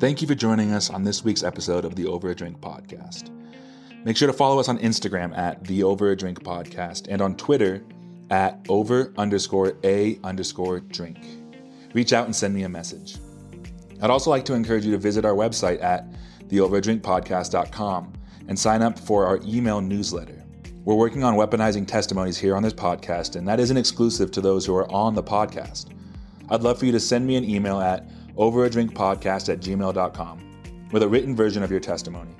Thank you for joining us on this week's episode of the Over a Drink podcast. Make sure to follow us on Instagram at the Over a Drink podcast and on Twitter at over underscore a underscore drink. Reach out and send me a message. I'd also like to encourage you to visit our website at theoverdrinkpodcast.com and sign up for our email newsletter. We're working on weaponizing testimonies here on this podcast, and that isn't exclusive to those who are on the podcast. I'd love for you to send me an email at overadrinkpodcast at gmail.com with a written version of your testimony.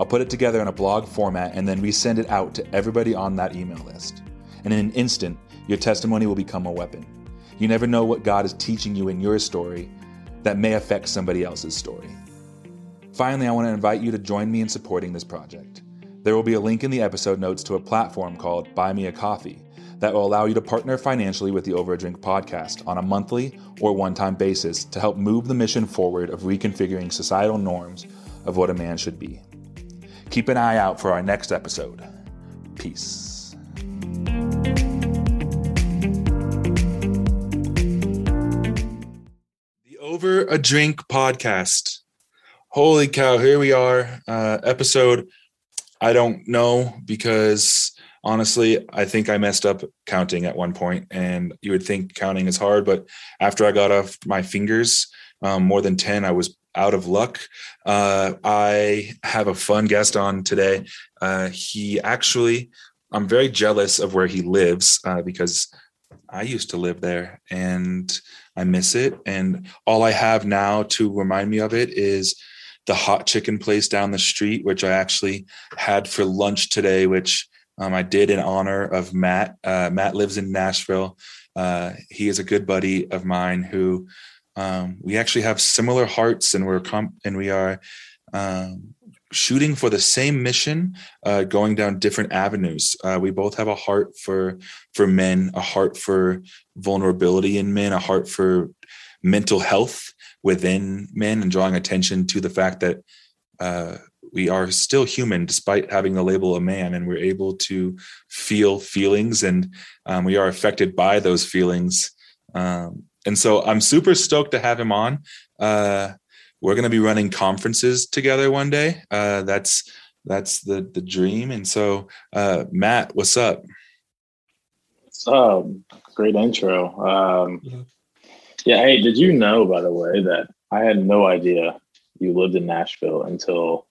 I'll put it together in a blog format and then resend it out to everybody on that email list. And in an instant, your testimony will become a weapon. You never know what God is teaching you in your story that may affect somebody else's story. Finally, I want to invite you to join me in supporting this project. There will be a link in the episode notes to a platform called Buy Me a Coffee that will allow you to partner financially with the Over a Drink podcast on a monthly or one time basis to help move the mission forward of reconfiguring societal norms of what a man should be. Keep an eye out for our next episode. Peace. The Over a Drink podcast. Holy cow, here we are. Uh, episode, I don't know because honestly, I think I messed up counting at one point, and you would think counting is hard, but after I got off my fingers, um, more than 10, I was out of luck. Uh, I have a fun guest on today. Uh, he actually, I'm very jealous of where he lives uh, because I used to live there and I miss it. And all I have now to remind me of it is the hot chicken place down the street, which I actually had for lunch today, which um, I did in honor of Matt. Uh, Matt lives in Nashville. Uh, he is a good buddy of mine who um, we actually have similar hearts, and we're comp- and we are um, shooting for the same mission, uh, going down different avenues. Uh, we both have a heart for for men, a heart for vulnerability in men, a heart for mental health within men, and drawing attention to the fact that uh, we are still human despite having the label of man and we're able to feel feelings and um, we are affected by those feelings. Um, and so i'm super stoked to have him on. Uh, we're going to be running conferences together one day. Uh, that's that's the the dream. And so uh, matt what's up? Um, great intro. Um, yeah hey did you know by the way that i had no idea you lived in nashville until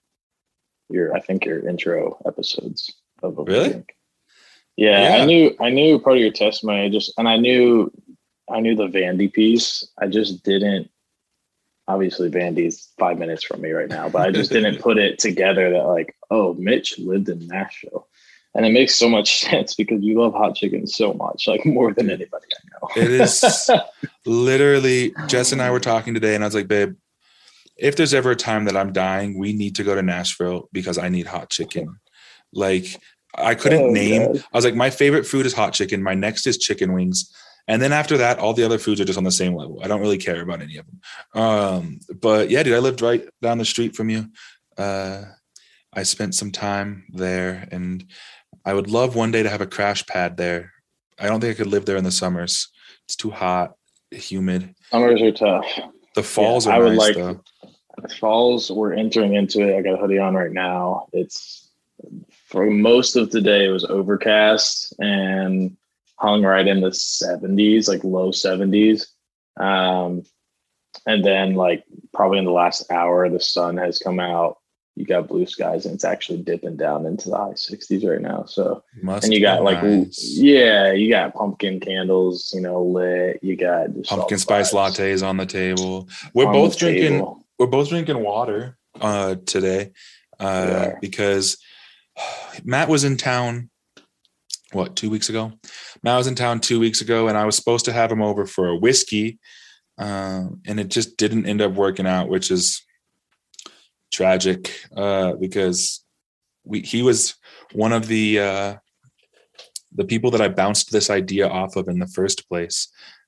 your I think your intro episodes of a really. Yeah, yeah, I knew I knew part of your testimony. I just and I knew I knew the Vandy piece. I just didn't. Obviously, Vandy's five minutes from me right now, but I just didn't put it together that like, oh, Mitch lived in Nashville, and it makes so much sense because you love hot chicken so much, like more than anybody I know. it is literally. Jess and I were talking today, and I was like, babe, if there's ever a time that I'm dying, we need to go to Nashville because I need hot chicken. Like I couldn't oh, name. God. I was like, my favorite food is hot chicken. My next is chicken wings. And then after that, all the other foods are just on the same level. I don't really care about any of them. Um, but yeah, dude, I lived right down the street from you. Uh, I spent some time there and I would love one day to have a crash pad there. I don't think I could live there in the summers. It's too hot, humid. Summers are tough. The falls yeah, are I would nice, like though falls we're entering into it. I got a hoodie on right now. It's for most of the day it was overcast and hung right in the 70s like low 70s um, and then like probably in the last hour the sun has come out. You got blue skies and it's actually dipping down into the high 60s right now. So Must and you got like nice. yeah you got pumpkin candles you know lit. You got pumpkin spice lattes on the table. We're on both drinking table we're both drinking water uh, today uh, yeah. because Matt was in town. What two weeks ago? Matt was in town two weeks ago, and I was supposed to have him over for a whiskey, uh, and it just didn't end up working out, which is tragic uh, because we he was one of the uh, the people that I bounced this idea off of in the first place.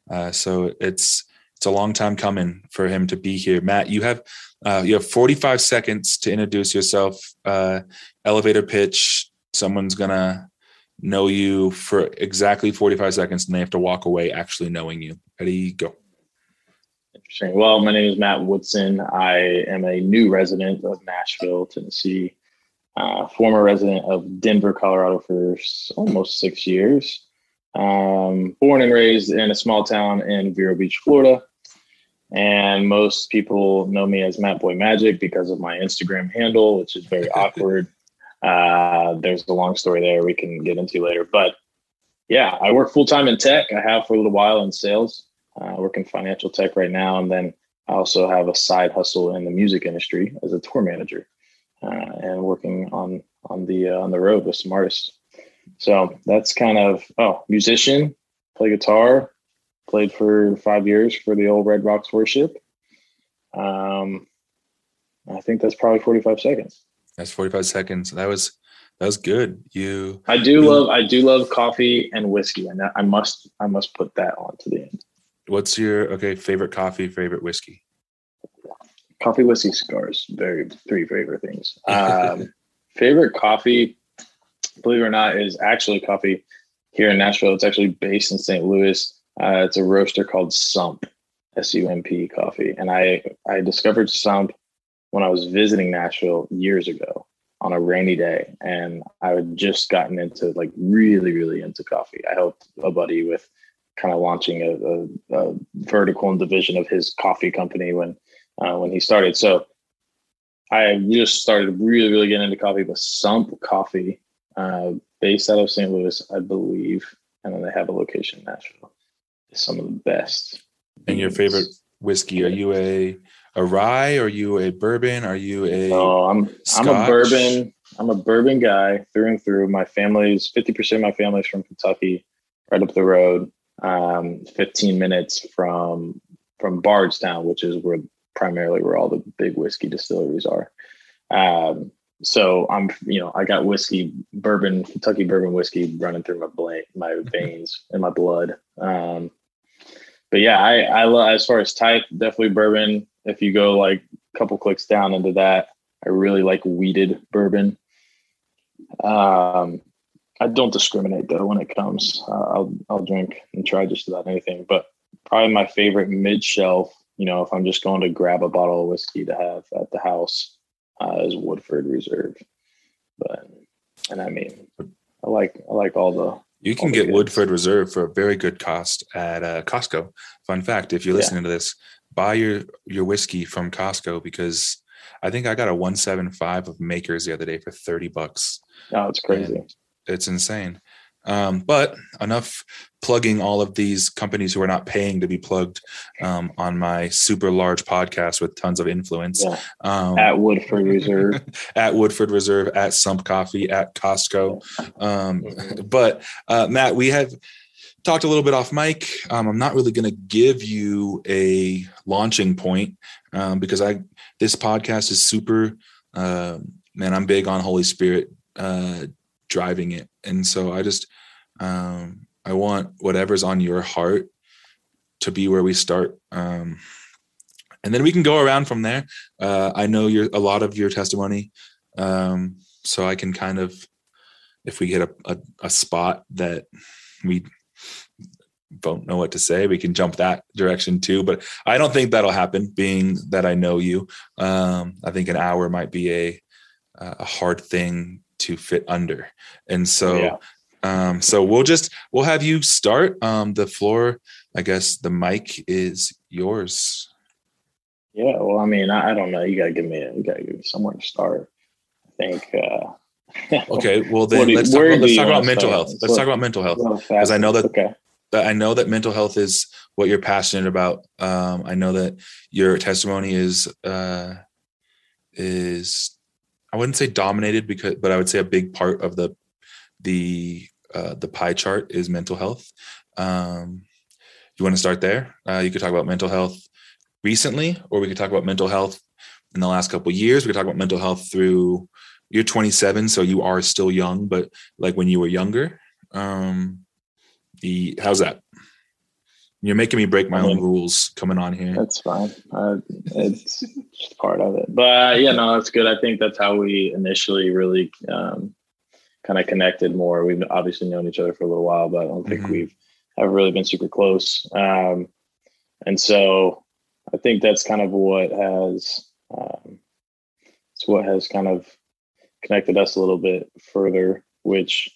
Uh, so it's it's a long time coming for him to be here. Matt, you have uh, you have 45 seconds to introduce yourself. Uh, elevator pitch. Someone's gonna know you for exactly 45 seconds, and they have to walk away actually knowing you. Ready, go. Interesting. Well, my name is Matt Woodson. I am a new resident of Nashville, Tennessee. Uh, former resident of Denver, Colorado for almost six years. Um, born and raised in a small town in Vero Beach, Florida. And most people know me as Matt Boy Magic because of my Instagram handle, which is very awkward. Uh, there's a long story there we can get into later. But yeah, I work full time in tech. I have for a little while in sales. Uh, I work in financial tech right now. And then I also have a side hustle in the music industry as a tour manager uh, and working on on the uh, on the road with some artists. So that's kind of oh musician, play guitar, played for five years for the old Red Rocks Worship. Um, I think that's probably forty five seconds. That's forty five seconds. That was that was good. You. I do you, love I do love coffee and whiskey, and I must I must put that on to the end. What's your okay favorite coffee, favorite whiskey? Coffee, whiskey, cigars. Very three favorite things. Um, favorite coffee, believe it or not, is actually coffee here in Nashville. It's actually based in St. Louis. Uh, it's a roaster called Sump, S U M P coffee, and I I discovered Sump when I was visiting Nashville years ago on a rainy day, and I had just gotten into like really really into coffee. I helped a buddy with kind of launching a, a, a vertical and division of his coffee company when uh, when he started. So I just started really, really getting into coffee, but Sump Coffee, uh, based out of St. Louis, I believe, and then they have a location in Nashville. Some of the best. And your favorite whiskey? Are you a a rye? Are you a bourbon? Are you a? No, I'm Scotch? I'm a bourbon. I'm a bourbon guy through and through. My family's fifty percent of my family's from Kentucky, right up the road. Um, 15 minutes from from Bardstown, which is where primarily where all the big whiskey distilleries are. Um, so I'm, you know, I got whiskey, bourbon, Kentucky bourbon whiskey running through my blank, my veins and my blood. Um, but yeah, I, I love as far as type, definitely bourbon. If you go like a couple clicks down into that, I really like wheated bourbon. Um, I don't discriminate though when it comes. Uh, I'll I'll drink and try just about anything, but probably my favorite mid shelf you know, if I'm just going to grab a bottle of whiskey to have at the house, uh, is Woodford Reserve. But and I mean, I like I like all the. You can get Woodford Reserve for a very good cost at uh, Costco. Fun fact: if you're listening yeah. to this, buy your your whiskey from Costco because I think I got a one seven five of Makers the other day for thirty bucks. Oh, it's crazy! And it's insane. Um, but enough plugging all of these companies who are not paying to be plugged um, on my super large podcast with tons of influence. Yeah. Um, at Woodford Reserve. at Woodford Reserve, at Sump Coffee, at Costco. Um. But uh, Matt, we have talked a little bit off mic. Um, I'm not really going to give you a launching point um, because I this podcast is super. Uh, man, I'm big on Holy Spirit uh, driving it. And so I just um, I want whatever's on your heart to be where we start. Um, and then we can go around from there. Uh, I know your a lot of your testimony, um, so I can kind of, if we hit a, a, a spot that we don't know what to say, we can jump that direction too. But I don't think that'll happen, being that I know you. Um, I think an hour might be a a hard thing to fit under. And so yeah. um so we'll just we'll have you start. Um the floor, I guess the mic is yours. Yeah, well, I mean, I, I don't know. You gotta give me a, you gotta give me somewhere to start. I think uh okay, well then you, let's talk about, let's talk about mental health. Let's talk about mental health because I know that okay. I know that mental health is what you're passionate about. Um, I know that your testimony is uh, is I wouldn't say dominated because, but I would say a big part of the the uh, the pie chart is mental health. Um, you want to start there? Uh, you could talk about mental health recently, or we could talk about mental health in the last couple years. We could talk about mental health through. You're 27, so you are still young, but like when you were younger. Um, the how's that? You're making me break my I mean, own rules coming on here. That's fine. Uh, it's just part of it. But uh, yeah, no, that's good. I think that's how we initially really um, kind of connected more. We've obviously known each other for a little while, but I don't think mm-hmm. we've ever really been super close. Um, and so I think that's kind of what has um, it's what has kind of connected us a little bit further. Which,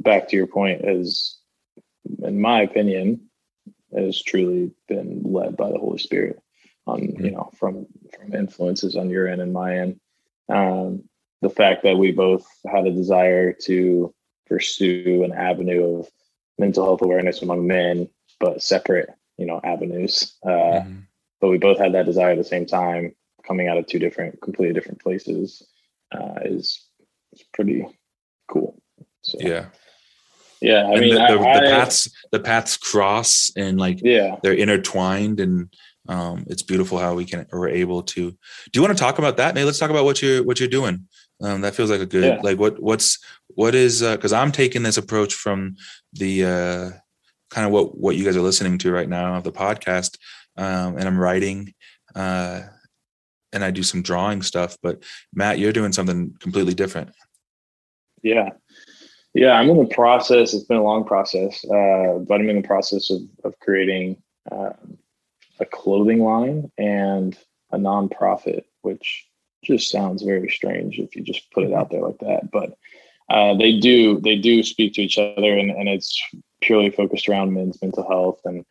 back to your point, is, in my opinion, has truly been led by the Holy Spirit on mm-hmm. you know from from influences on your end and my end. Um, the fact that we both had a desire to pursue an avenue of mental health awareness among men, but separate, you know, avenues. Uh, mm-hmm. But we both had that desire at the same time, coming out of two different, completely different places, uh, is, is pretty cool. So, yeah. Yeah, I and mean, the, the, I, the paths the paths cross and like yeah, they're intertwined, and um, it's beautiful how we can we're able to. Do you want to talk about that? Maybe let's talk about what you're what you're doing. Um, that feels like a good yeah. like what what's what is because uh, I'm taking this approach from the uh, kind of what what you guys are listening to right now of the podcast, um, and I'm writing. Uh, and I do some drawing stuff, but Matt, you're doing something completely different. Yeah, yeah, I'm in the process. It's been a long process, uh, but I'm in the process of of creating uh, a clothing line and a nonprofit, which just sounds very strange if you just put it out there like that. But uh, they do they do speak to each other, and, and it's purely focused around men's mental health. And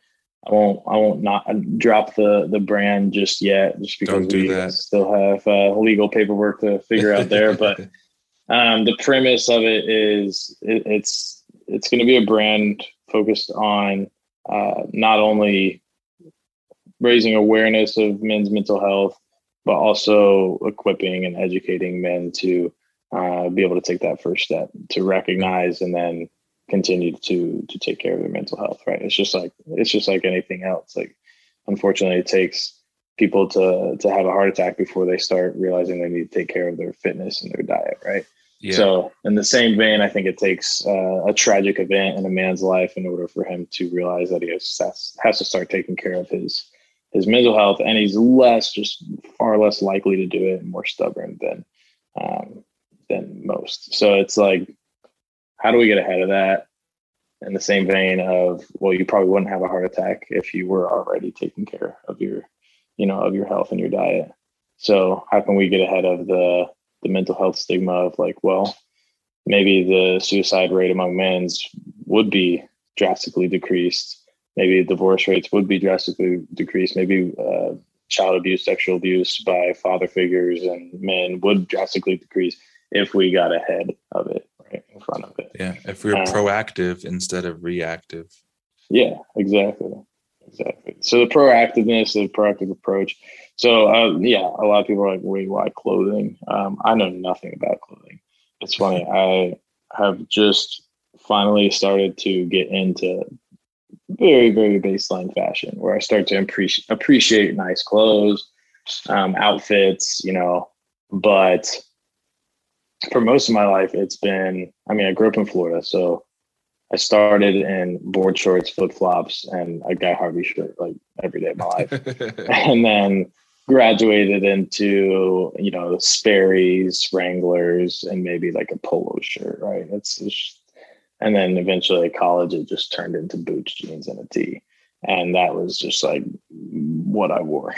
I won't I won't not drop the the brand just yet, just because do we that. still have uh, legal paperwork to figure out there. But um, the premise of it is it, it's it's going to be a brand focused on uh, not only raising awareness of men's mental health but also equipping and educating men to uh, be able to take that first step to recognize and then continue to to take care of their mental health right? It's just like it's just like anything else. Like unfortunately it takes people to to have a heart attack before they start realizing they need to take care of their fitness and their diet right yeah. so in the same vein i think it takes uh, a tragic event in a man's life in order for him to realize that he has, has to start taking care of his his mental health, and he's less, just far less likely to do it and more stubborn than um, than most. So it's like, how do we get ahead of that? In the same vein of, well, you probably wouldn't have a heart attack if you were already taking care of your, you know, of your health and your diet. So how can we get ahead of the the mental health stigma of like, well, maybe the suicide rate among men's would be drastically decreased maybe divorce rates would be drastically decreased. Maybe uh, child abuse, sexual abuse by father figures and men would drastically decrease if we got ahead of it, right in front of it. Yeah, if we are um, proactive instead of reactive. Yeah, exactly, exactly. So the proactiveness, the proactive approach. So uh, yeah, a lot of people are like, "Wait, why clothing?" Um, I know nothing about clothing. It's funny. I have just finally started to get into very very baseline fashion where i start to appreciate appreciate nice clothes um, outfits you know but for most of my life it's been i mean i grew up in florida so i started in board shorts flip-flops and a guy harvey shirt like every day of my life and then graduated into you know sperry's wranglers and maybe like a polo shirt right it's just and then eventually at college, it just turned into boots, jeans, and a tee. And that was just like what I wore.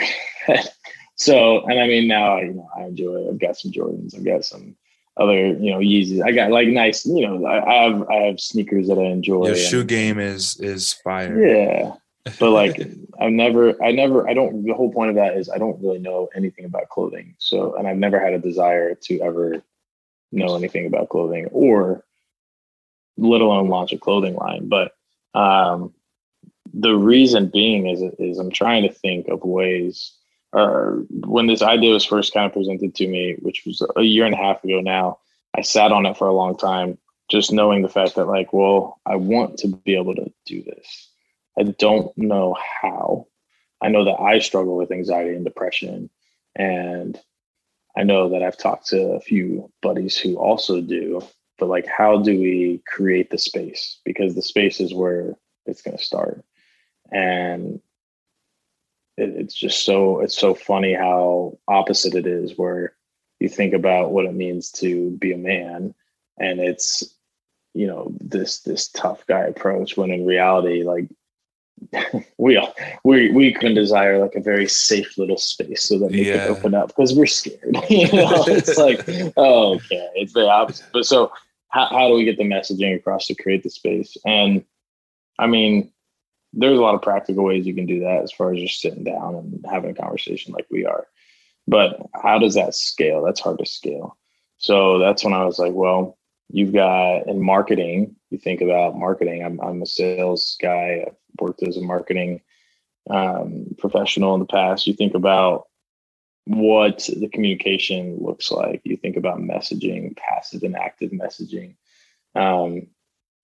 so, and I mean, now, you know, I enjoy it. I've got some Jordans. I've got some other, you know, Yeezys. I got like nice, you know, I, I have, I have sneakers that I enjoy. Your shoe and, game is, is fire. Yeah. But like, I've never, I never, I don't, the whole point of that is I don't really know anything about clothing. So, and I've never had a desire to ever know anything about clothing or let alone launch a clothing line. But um, the reason being is is I'm trying to think of ways. Or when this idea was first kind of presented to me, which was a year and a half ago now, I sat on it for a long time, just knowing the fact that like, well, I want to be able to do this. I don't know how. I know that I struggle with anxiety and depression, and I know that I've talked to a few buddies who also do, but like how do we create the space because the space is where it's going to start and it, it's just so it's so funny how opposite it is where you think about what it means to be a man and it's you know this this tough guy approach when in reality like we all we we can desire like a very safe little space so that we yeah. can open up because we're scared. you know, it's like oh, okay, it's the opposite. But so how how do we get the messaging across to create the space? And I mean, there's a lot of practical ways you can do that as far as just sitting down and having a conversation like we are. But how does that scale? That's hard to scale. So that's when I was like, well, you've got in marketing, you think about marketing. I'm, I'm a sales guy. I've worked as a marketing um, professional in the past. You think about what the communication looks like. You think about messaging, passive and active messaging. Um,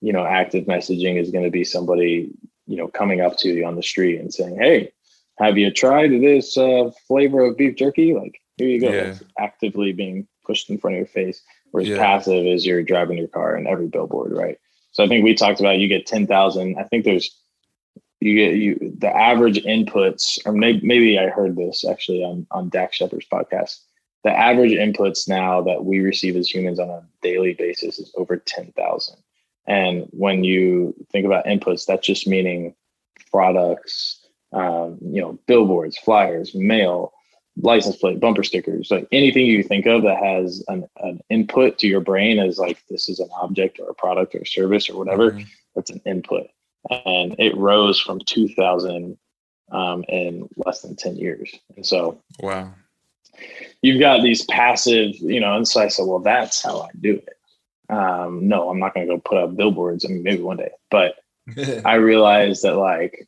you know, active messaging is going to be somebody, you know, coming up to you on the street and saying, Hey, have you tried this uh, flavor of beef jerky? Like, here you go. Yeah. actively being pushed in front of your face. Whereas yeah. passive is you're driving your car in every billboard, right? So I think we talked about you get 10,000. I think there's, you get you, the average inputs, or maybe, maybe I heard this actually on, on Dax Shepard's podcast. The average inputs now that we receive as humans on a daily basis is over 10,000. And when you think about inputs, that's just meaning products, um, you know, billboards, flyers, mail, license plate, bumper stickers, like anything you think of that has an, an input to your brain as like this is an object or a product or a service or whatever, mm-hmm. that's an input. And it rose from 2000 um, in less than 10 years. And so, wow, you've got these passive, you know, and so I said, well, that's how I do it. Um, no, I'm not going to go put up billboards. I mean, maybe one day, but I realized that like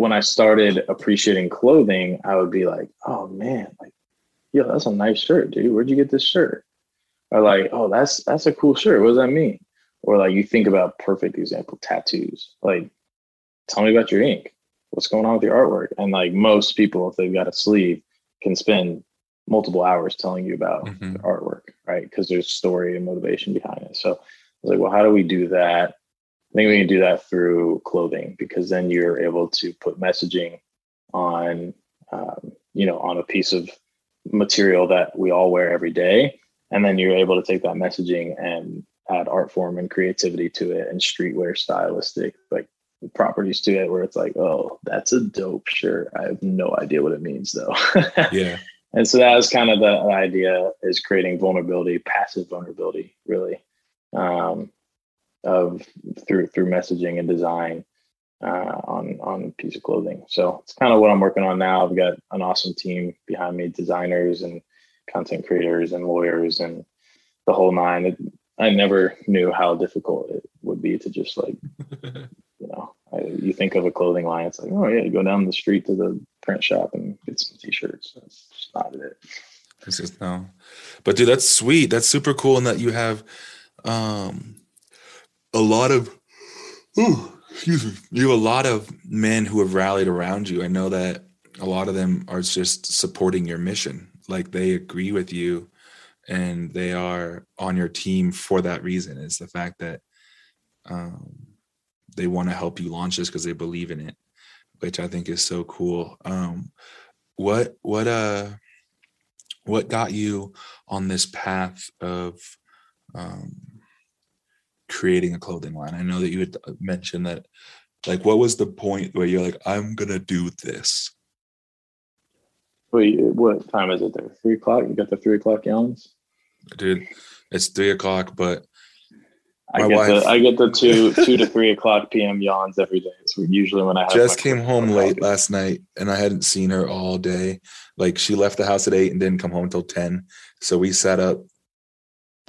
when I started appreciating clothing, I would be like, oh man, like, yo, that's a nice shirt, dude. Where'd you get this shirt? Or like, oh, that's that's a cool shirt. What does that mean? Or like you think about perfect example, tattoos. Like, tell me about your ink. What's going on with your artwork? And like most people, if they've got a sleeve, can spend multiple hours telling you about mm-hmm. artwork, right? Because there's story and motivation behind it. So I was like, well, how do we do that I think we can do that through clothing because then you're able to put messaging on, um, you know, on a piece of material that we all wear every day, and then you're able to take that messaging and add art form and creativity to it and streetwear stylistic like properties to it where it's like oh that's a dope shirt. I have no idea what it means though. Yeah. And so that was kind of the idea is creating vulnerability passive vulnerability really. Um, of through through messaging and design uh, on on a piece of clothing. So it's kind of what I'm working on now. I've got an awesome team behind me, designers and content creators and lawyers and the whole nine. It, I never knew how difficult it would be to just like, you know, I, you think of a clothing line, it's like, oh yeah, you go down the street to the print shop and get some t-shirts. That's just not it. It's just no, but dude, that's sweet. That's super cool, and that you have um a lot of ooh, excuse me, you have a lot of men who have rallied around you. I know that a lot of them are just supporting your mission. Like they agree with you and they are on your team for that reason. Is the fact that um, they want to help you launch this because they believe in it, which I think is so cool. Um, what what uh what got you on this path of um, creating a clothing line? I know that you had uh, mentioned that. Like, what was the point where you're like, I'm gonna do this? Wait, what time is it there? Three o'clock? You got the three o'clock yawns? Dude, it's three o'clock, but I get wife, the I get the two two to three o'clock PM yawns every day. It's usually when I just came home late last night and I hadn't seen her all day. Like she left the house at eight and didn't come home until ten. So we sat up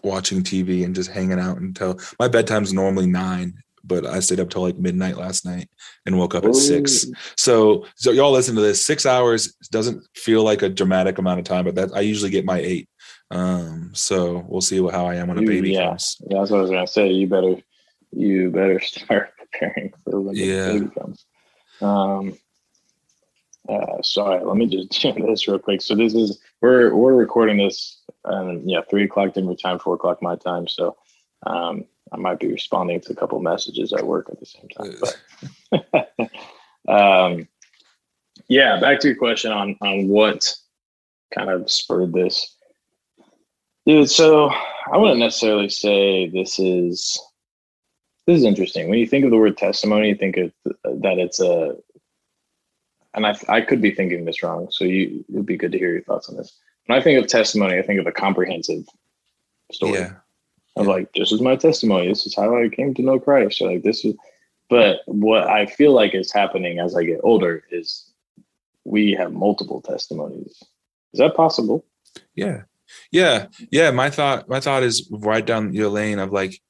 watching TV and just hanging out until my bedtime's normally nine, but I stayed up till like midnight last night and woke up at Ooh. six. So, so y'all listen to this. Six hours doesn't feel like a dramatic amount of time, but that I usually get my eight. Um, so we'll see how I am when a baby yeah. comes. Yeah, that's what I was gonna say. You better, you better start preparing for when yeah. the baby comes. Um, uh, sorry, let me just do this real quick. So this is we're we're recording this and yeah, three o'clock Denver time, four o'clock my time. So um, I might be responding to a couple messages at work at the same time. But um, yeah, back to your question on on what kind of spurred this, dude. So I wouldn't necessarily say this is this is interesting. When you think of the word testimony, you think of that it's a, and I, I could be thinking this wrong. So you, it'd be good to hear your thoughts on this. When I think of testimony, I think of a comprehensive story. Yeah. Of yeah. like, this is my testimony. This is how I came to know Christ. Or like this is, but what I feel like is happening as I get older is we have multiple testimonies. Is that possible? Yeah. Yeah. Yeah. My thought, my thought is right down your lane of like,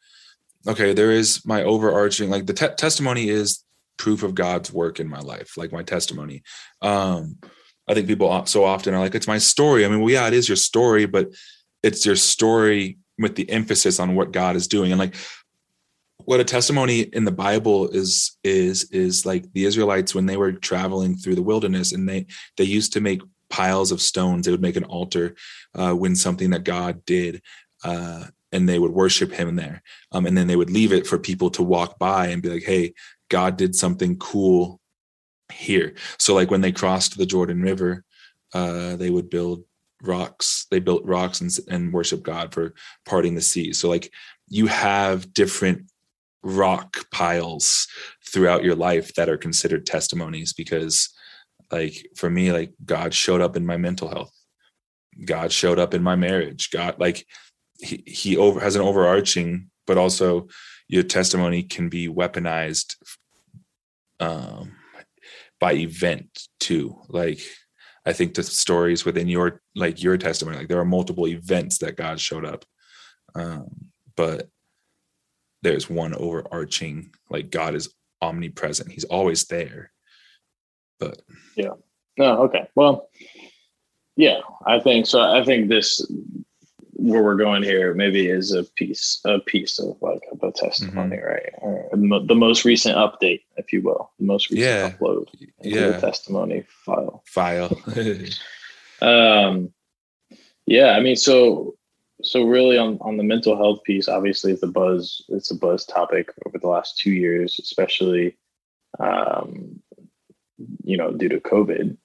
okay, there is my overarching, like the te- testimony is proof of God's work in my life, like my testimony. Um, I think people so often are like, it's my story. I mean, well, yeah, it is your story, but it's your story with the emphasis on what God is doing. And like what a testimony in the Bible is is is like the Israelites when they were traveling through the wilderness and they they used to make piles of stones. They would make an altar uh, when something that God did. Uh, and they would worship him there. Um, and then they would leave it for people to walk by and be like, hey, God did something cool here. So like when they crossed the Jordan River, uh, they would build rocks. They built rocks and, and worship God for parting the sea. So like you have different rock piles throughout your life that are considered testimonies because like for me like god showed up in my mental health god showed up in my marriage god like he, he over has an overarching but also your testimony can be weaponized um, by event too. Like i think the stories within your like your testimony like there are multiple events that god showed up. Um, but there's one overarching like god is omnipresent. He's always there. But yeah. No okay. Well yeah i think so. I think this where we're going here maybe is a piece a piece of like a testimony mm-hmm. right or the most recent update if you will the most recent yeah. upload yeah. the testimony file file um yeah i mean so so really on, on the mental health piece obviously it's a buzz it's a buzz topic over the last two years especially um you know due to covid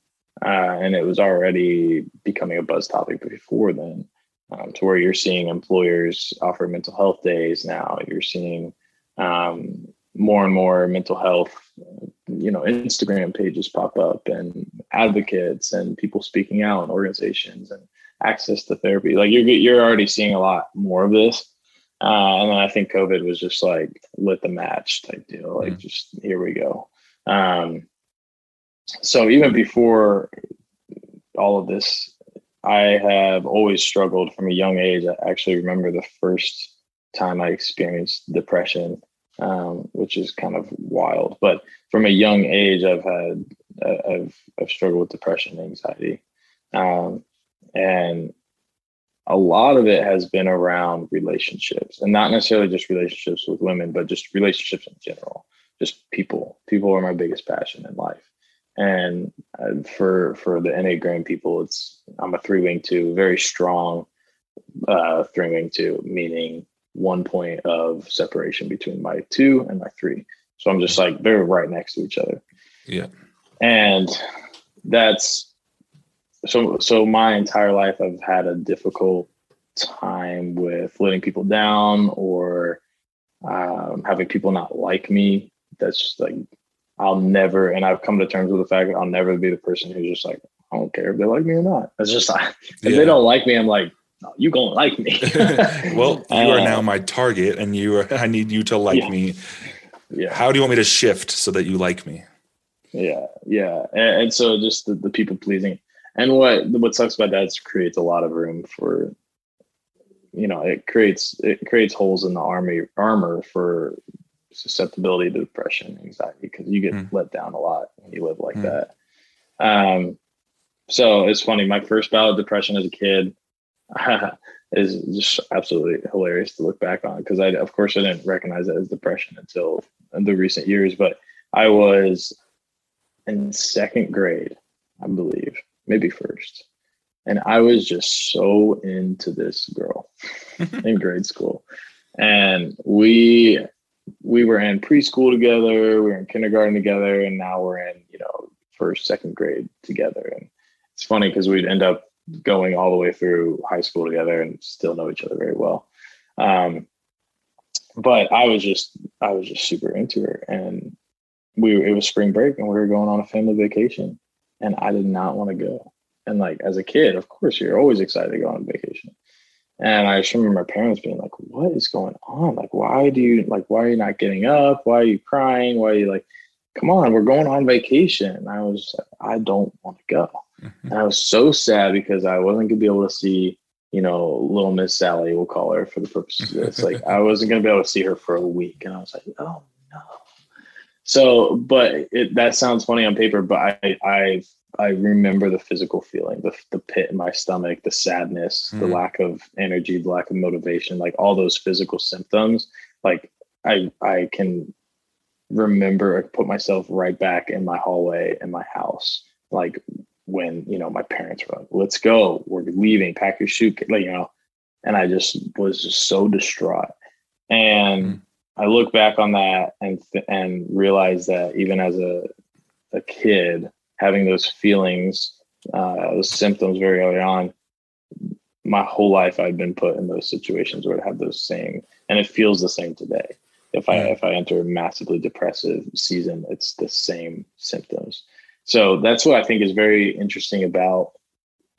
uh, and it was already becoming a buzz topic before then um, to where you're seeing employers offer mental health days now. You're seeing um, more and more mental health, you know, Instagram pages pop up and advocates and people speaking out and organizations and access to therapy. Like you're you're already seeing a lot more of this. Uh, and then I think COVID was just like lit the match type deal. Like mm-hmm. just here we go. Um, so even before all of this I have always struggled from a young age. I actually remember the first time I experienced depression, um, which is kind of wild. But from a young age, I've had uh, I've I've struggled with depression, and anxiety, um, and a lot of it has been around relationships, and not necessarily just relationships with women, but just relationships in general. Just people. People are my biggest passion in life. And uh, for for the Enneagram people, it's I'm a three wing two, very strong uh, three wing two, meaning one point of separation between my two and my three. So I'm just like they're right next to each other. Yeah. And that's so so my entire life I've had a difficult time with letting people down or um, having people not like me. That's just like I'll never, and I've come to terms with the fact that I'll never be the person who's just like, I don't care if they like me or not. It's just like, if yeah. they don't like me, I'm like, no, you gonna like me. well, you are now uh, my target, and you are. I need you to like yeah. me. Yeah. How do you want me to shift so that you like me? Yeah, yeah, and, and so just the, the people pleasing, and what what sucks about that is creates a lot of room for, you know, it creates it creates holes in the army armor for susceptibility to depression, anxiety, because you get mm. let down a lot when you live like mm. that. Um, so it's funny. My first bout of depression as a kid is just absolutely hilarious to look back on because I, of course, I didn't recognize it as depression until the recent years. But I was in second grade, I believe, maybe first, and I was just so into this girl in grade school, and we we were in preschool together, we were in kindergarten together, and now we're in, you know, first, second grade together. And it's funny because we'd end up going all the way through high school together and still know each other very well. Um, but I was just I was just super into her, and we it was spring break, and we were going on a family vacation, and I did not want to go. And like as a kid, of course, you're always excited to go on vacation. And I just remember my parents being like, "What is going on? Like, why do you like? Why are you not getting up? Why are you crying? Why are you like, come on, we're going on vacation?" And I was, I don't want to go. Mm-hmm. And I was so sad because I wasn't gonna be able to see, you know, little Miss Sally, we'll call her for the purpose of this. like, I wasn't gonna be able to see her for a week, and I was like, "Oh no." So, but it, that sounds funny on paper, but I, I I remember the physical feeling, the, the pit in my stomach, the sadness, mm. the hmm. lack of energy, the lack of motivation, like all those physical symptoms. Like I, I can remember, put myself right back in my hallway in my house. Like when, you know, my parents were like, let's go, we're leaving, pack your shoe, like, you know, and I just was just so distraught. And mm. I look back on that and, and realize that even as a, a kid, having those feelings, uh, those symptoms very early on, my whole life I've been put in those situations where I have those same, and it feels the same today. If I if I enter a massively depressive season, it's the same symptoms. So that's what I think is very interesting about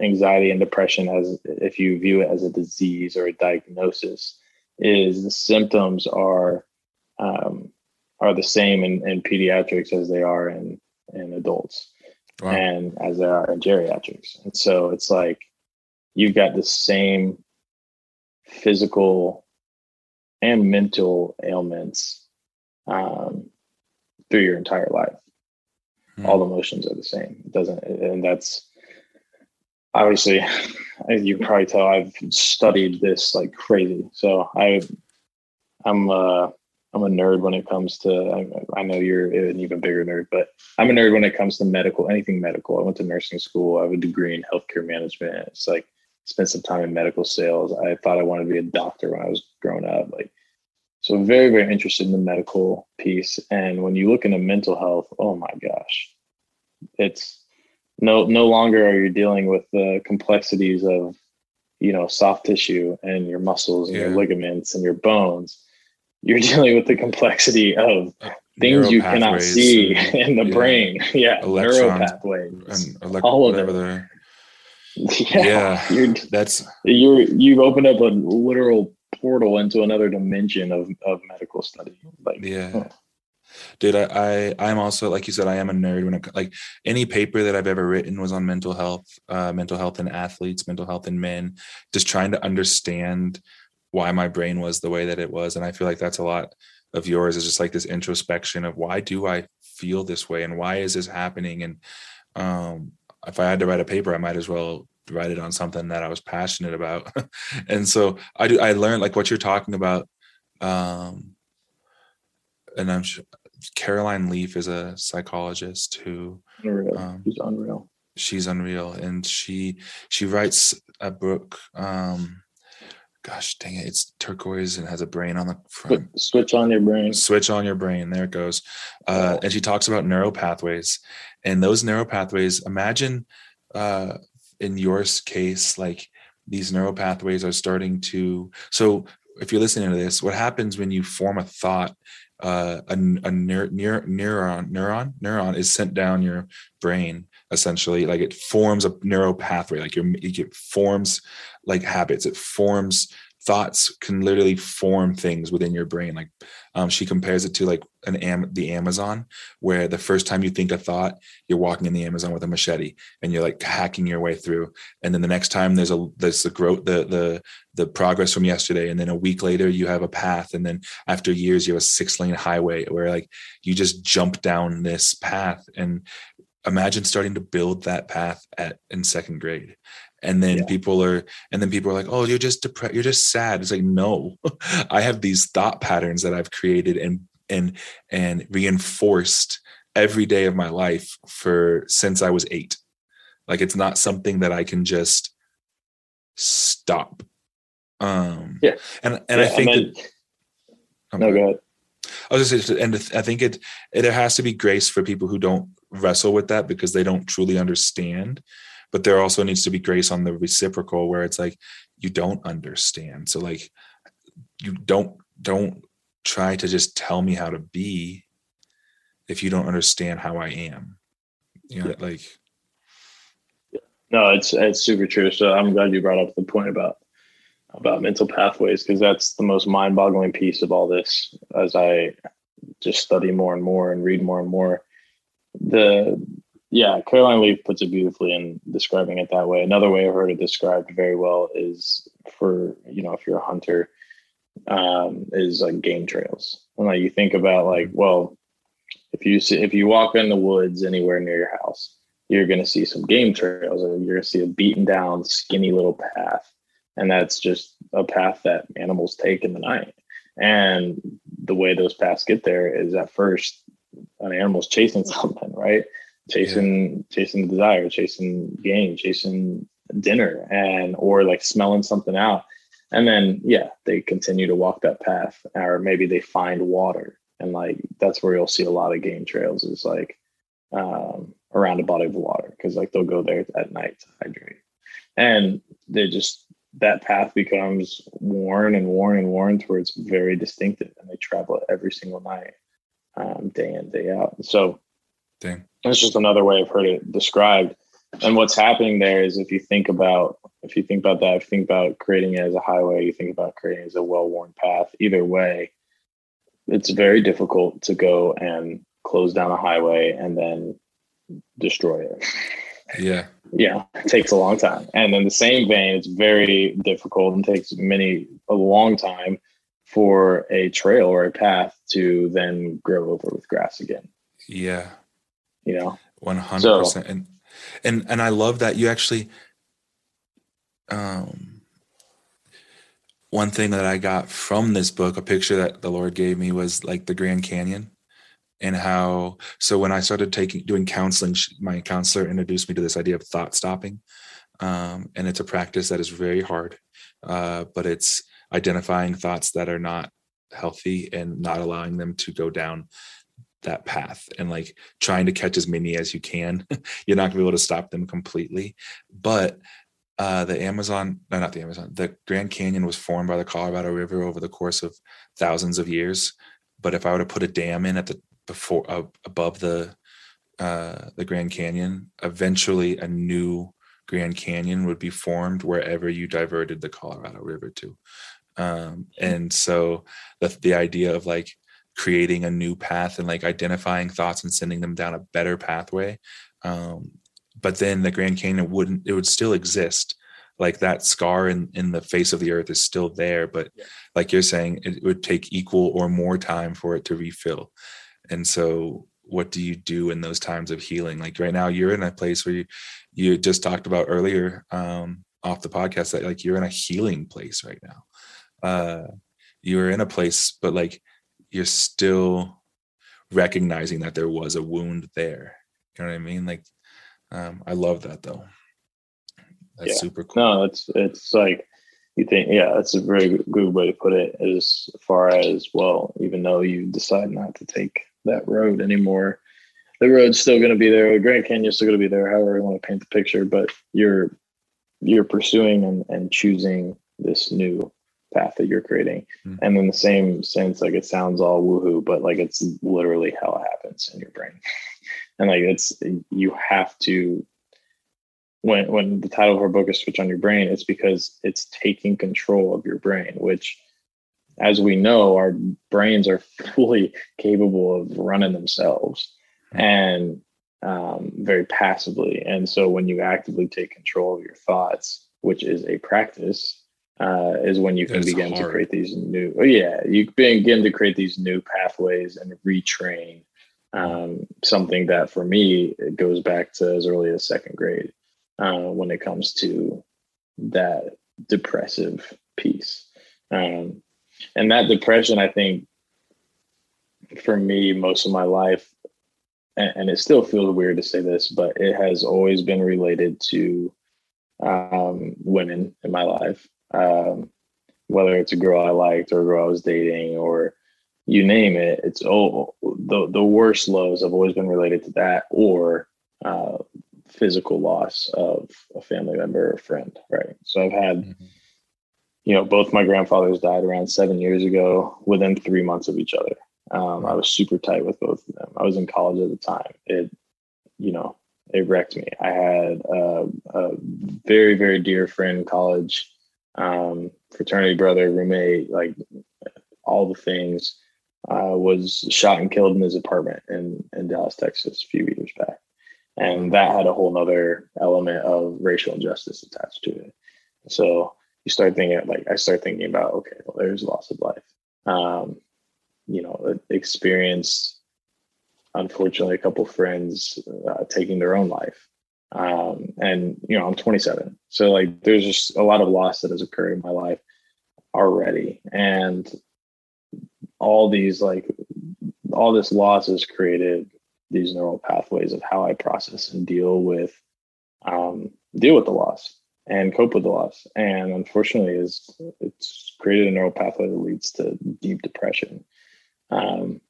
anxiety and depression as if you view it as a disease or a diagnosis is the symptoms are um, are the same in, in pediatrics as they are in in adults wow. and as there are in geriatrics. And so it's like you've got the same physical and mental ailments um, through your entire life. Hmm. All emotions are the same. It doesn't, and that's obviously, as you can probably tell I've studied this like crazy. So I, I'm, uh, I'm a nerd when it comes to. I, I, know you're an even bigger nerd, but I'm a nerd when it comes to medical, anything medical. I went to nursing school. I have a degree in healthcare management. It's like spent some time in medical sales. I thought I wanted to be a doctor when I was growing up. Like, so very very interested in the medical piece. And when you look into mental health, oh my gosh, it's no no longer are you dealing with the complexities of you know soft tissue and your muscles and yeah. your ligaments and your bones you're dealing with the complexity of things you cannot see and, in the yeah, brain. Yeah, neural pathways, and all of it. Yeah, yeah that's you're you've opened up a literal portal into another dimension of of medical study. Like, yeah. Huh. Dude, I, I I'm also like you said, I am a nerd when it like any paper that I've ever written was on mental health, uh, mental health in athletes, mental health in men, just trying to understand why my brain was the way that it was and i feel like that's a lot of yours is just like this introspection of why do i feel this way and why is this happening and um, if i had to write a paper i might as well write it on something that i was passionate about and so i do i learned like what you're talking about um, and i'm sure caroline leaf is a psychologist who unreal. Um, she's unreal she's unreal and she she writes a book um gosh dang it, it's turquoise and has a brain on the front. Switch on your brain. Switch on your brain. There it goes. Uh, and she talks about neural pathways. And those neural pathways, imagine uh, in your case, like these neural pathways are starting to. So if you're listening to this, what happens when you form a thought? Uh, a, a neur, neur, neuron neuron neuron is sent down your brain essentially like it forms a neural pathway like your it forms like habits. It forms thoughts can literally form things within your brain. Like um, she compares it to like an am the amazon where the first time you think a thought you're walking in the amazon with a machete and you're like hacking your way through. And then the next time there's a there's the growth the the the progress from yesterday and then a week later you have a path and then after years you have a six lane highway where like you just jump down this path. And imagine starting to build that path at in second grade. And then yeah. people are and then people are like oh you're just depressed you're just sad. It's like no i have these thought patterns that i've created and and and reinforced every day of my life for since i was 8 like it's not something that i can just stop. Um yeah. and and yeah, i think I mean, that, no go ahead. I was just and I think it, it there has to be grace for people who don't wrestle with that because they don't truly understand. But there also needs to be grace on the reciprocal where it's like you don't understand. So like you don't don't try to just tell me how to be if you don't understand how I am. You know, yeah. like no, it's it's super true. So I'm glad you brought up the point about about mental pathways because that's the most mind-boggling piece of all this as I just study more and more and read more and more. The yeah, Caroline Leaf puts it beautifully in describing it that way. Another way I've heard it described very well is for you know if you're a hunter, um, is like game trails. And like you think about like well, if you see if you walk in the woods anywhere near your house, you're going to see some game trails, or you're going to see a beaten down, skinny little path, and that's just a path that animals take in the night. And the way those paths get there is at first an animal's chasing something, right? Chasing, yeah. chasing the desire, chasing game, chasing dinner, and or like smelling something out. And then, yeah, they continue to walk that path, or maybe they find water, and like that's where you'll see a lot of game trails. Is like um, around a body of water because like they'll go there at night to hydrate, and they just that path becomes worn and worn and worn to where it's very distinctive and they travel it every single night um, day in day out. So Dang. that's just another way i've heard it described. And what's happening there is if you think about if you think about that if you think about creating it as a highway you think about creating it as a well-worn path. Either way it's very difficult to go and close down a highway and then destroy it. Yeah. Yeah, it takes a long time. And in the same vein, it's very difficult and takes many a long time for a trail or a path to then grow over with grass again. Yeah. You know? 100%. So, and and and I love that you actually um one thing that I got from this book, a picture that the Lord gave me was like the Grand Canyon and how so when i started taking doing counseling my counselor introduced me to this idea of thought stopping um, and it's a practice that is very hard uh, but it's identifying thoughts that are not healthy and not allowing them to go down that path and like trying to catch as many as you can you're not going to be able to stop them completely but uh, the Amazon, no, not the Amazon, the Grand Canyon was formed by the Colorado River over the course of thousands of years. But if I were to put a dam in at the before uh, above the uh, the Grand Canyon. Eventually, a new Grand Canyon would be formed wherever you diverted the Colorado River to. Um, and so the the idea of like creating a new path and like identifying thoughts and sending them down a better pathway. Um, but then the Grand Canyon wouldn't it would still exist. Like that scar in, in the face of the earth is still there, but yeah. like you're saying, it would take equal or more time for it to refill. And so what do you do in those times of healing? Like right now you're in a place where you you just talked about earlier um off the podcast that like you're in a healing place right now. Uh you're in a place, but like you're still recognizing that there was a wound there. You know what I mean? Like um I love that though. That's yeah. super cool. No, it's it's like you think yeah that's a very good way to put it as far as well even though you decide not to take that road anymore. The road's still going to be there. The Grand Canyon's still going to be there. However you want to paint the picture, but you're you're pursuing and, and choosing this new path that you're creating. Mm-hmm. And in the same sense, like it sounds all woohoo, but like it's literally how it happens in your brain. and like it's you have to when when the title of our book is switch on your brain, it's because it's taking control of your brain, which as we know, our brains are fully capable of running themselves and um, very passively. And so when you actively take control of your thoughts, which is a practice, uh, is when you can begin hard. to create these new, oh yeah, you begin to create these new pathways and retrain um, something that for me, it goes back to as early as second grade uh, when it comes to that depressive piece. Um, and that depression i think for me most of my life and, and, it still feels weird to say this but it has always been related to um, women in my life. Um, whether it's a girl i liked or a girl i was dating or you name it it's oh the, the worst lows have always been related to that or uh, physical loss of a family member or friend right? So i've had mm-hmm you know, both my grandfathers died around seven years ago within three months of each other. Um, I was super tight with both of them. I was in college at the time. It, you know, it wrecked me. I had a, a very, very dear friend in college, um, fraternity brother, roommate, like all the things, uh, was shot and killed in his apartment in, in Dallas, Texas, a few years back. And that had a whole nother element of racial injustice attached to it. So you start thinking like I start thinking about okay, well, there's loss of life. Um, you know, experienced unfortunately a couple friends uh, taking their own life. Um, and you know, I'm 27, so like there's just a lot of loss that has occurred in my life already, and all these like all this loss has created these neural pathways of how I process and deal with um, deal with the loss and cope with the loss. And unfortunately, is it's created a neural pathway that leads to deep depression. Um,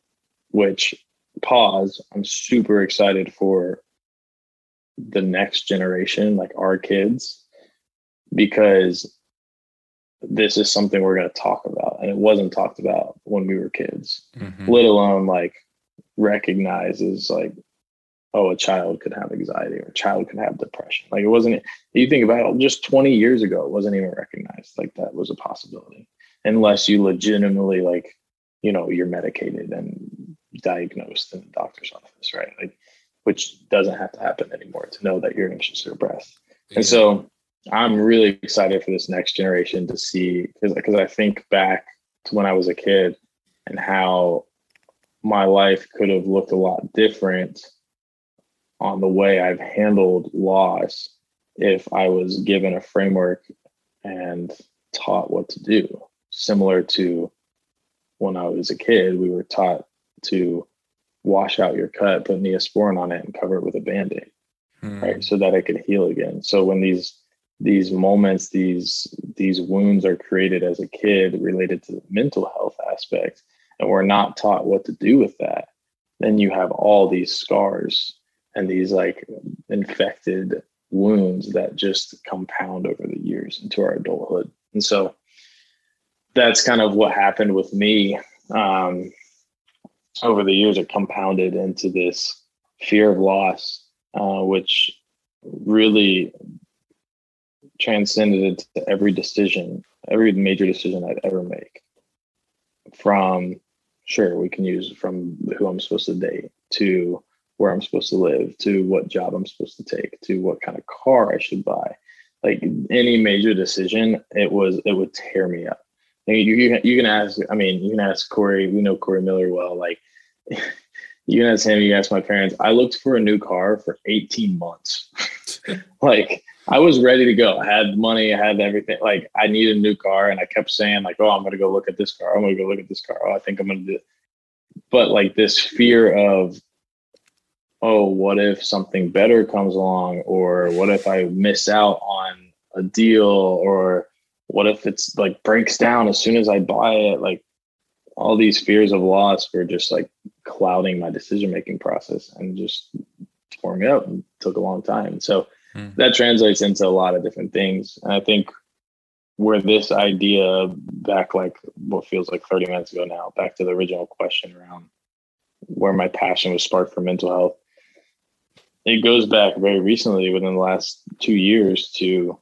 which pause. I'm super excited for the next generation, like our kids, because this is something we're going to talk about, and it wasn't talked about when we were kids. Mm-hmm. Let alone like recognizes like oh, a child could have anxiety or a child could have depression. Like it wasn't, you think about it, just 20 years ago, it wasn't even recognized like that was a possibility unless you legitimately like, you know, you're medicated and diagnosed in the doctor's office, right? Like, which doesn't have to happen anymore to know that you're anxious or depressed. Yeah. And so I'm really excited for this next generation to see, because because I think back to when I was a kid and how my life could have looked a lot different on the way I've handled loss if I was given a framework and taught what to do. Similar to when I was a kid, we were taught to wash out your cut, put neosporin on it, and cover it with a band-aid, hmm. right? So that it could heal again. So when these these moments, these these wounds are created as a kid related to the mental health aspect, and we're not taught what to do with that, then you have all these scars and these like infected wounds that just compound over the years into our adulthood. And so that's kind of what happened with me. Um, over the years, it compounded into this fear of loss, uh, which really transcended into every decision, every major decision I'd ever make. From sure, we can use from who I'm supposed to date to where I'm supposed to live, to what job I'm supposed to take, to what kind of car I should buy. Like any major decision, it was it would tear me up. you, you, you can ask. I mean, you can ask Corey. We know Corey Miller well. Like you can ask him. You can ask my parents. I looked for a new car for 18 months. like I was ready to go. I had money. I had everything. Like I needed a new car, and I kept saying like, "Oh, I'm to go look at this car. I'm to go look at this car. Oh, I think I'm to do." It. But like this fear of oh, what if something better comes along? Or what if I miss out on a deal? Or what if it's like breaks down as soon as I buy it? Like all these fears of loss were just like clouding my decision making process and just tore me up and took a long time. So hmm. that translates into a lot of different things. And I think where this idea back like what feels like 30 minutes ago now, back to the original question around where my passion was sparked for mental health it goes back very recently within the last two years to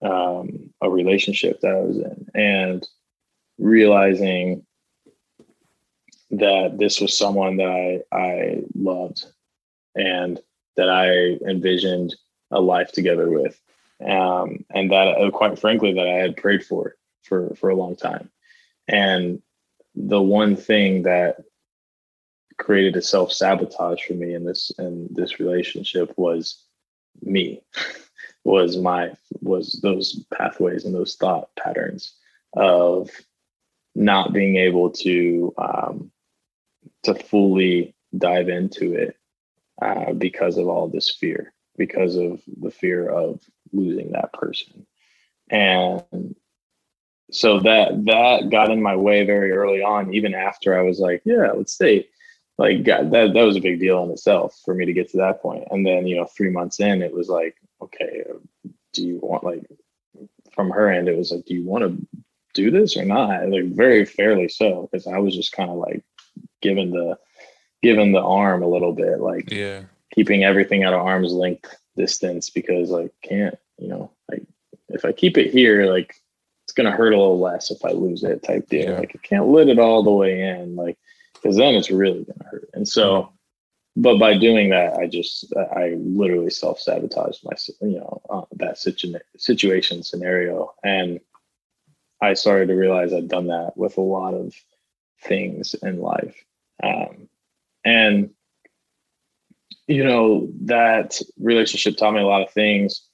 um, a relationship that I was in and realizing that this was someone that I, I loved and that I envisioned a life together with. Um, and that uh, quite frankly, that I had prayed for, for, for a long time. And the one thing that created a self sabotage for me in this in this relationship was me was my was those pathways and those thought patterns of not being able to um, to fully dive into it uh, because of all this fear because of the fear of losing that person. And so that that got in my way very early on even after i was like yeah let's date like God, that that was a big deal in itself for me to get to that point. And then you know, three months in, it was like, okay, uh, do you want like from her end, it was like, do you want to do this or not? Like very fairly so, because I was just kind of like given the given the arm a little bit, like yeah, keeping everything at an arm's length distance because like can't, you know, like if I keep it here, like it's gonna hurt a little less if I lose it type deal. Yeah. Like I can't let it all the way in, like because then it's really gonna hurt. And so mm-hmm but by doing that, I just I literally self sabotaged my you know uh, that situ- situation scenario, and I started to realize I'd done that with a lot of things in life, um, and you know that relationship taught me a lot of things.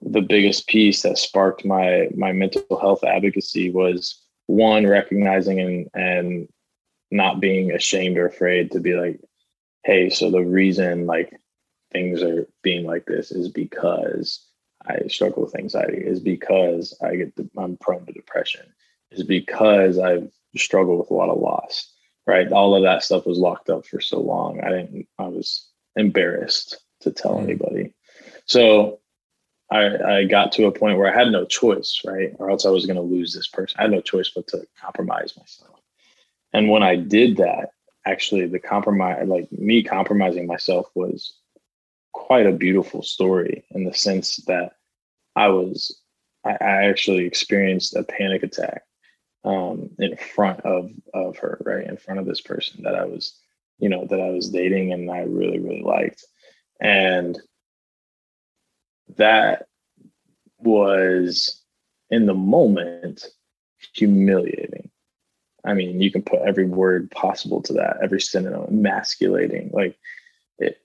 The biggest piece that sparked my my mental health advocacy was one recognizing and and not being ashamed or afraid to be like hey, so the reason like things are being like this is because I struggle with anxiety, is because I get the, I'm prone to depression, is because I've struggled with a lot of loss, right? All of that stuff was locked up for so long. I didn't, I was embarrassed to tell mm-hmm. anybody. So I, I got to a point where I had no choice, right? Or else I was going to lose this person. I had no choice but to compromise myself. And when I did that, actually the compromise like me compromising myself was quite a beautiful story in the sense that i was i, I actually experienced a panic attack um, in front of of her right in front of this person that i was you know that i was dating and i really really liked. And that was in the moment humiliating I mean, you can put every word possible to that, every synonym, emasculating. Like it,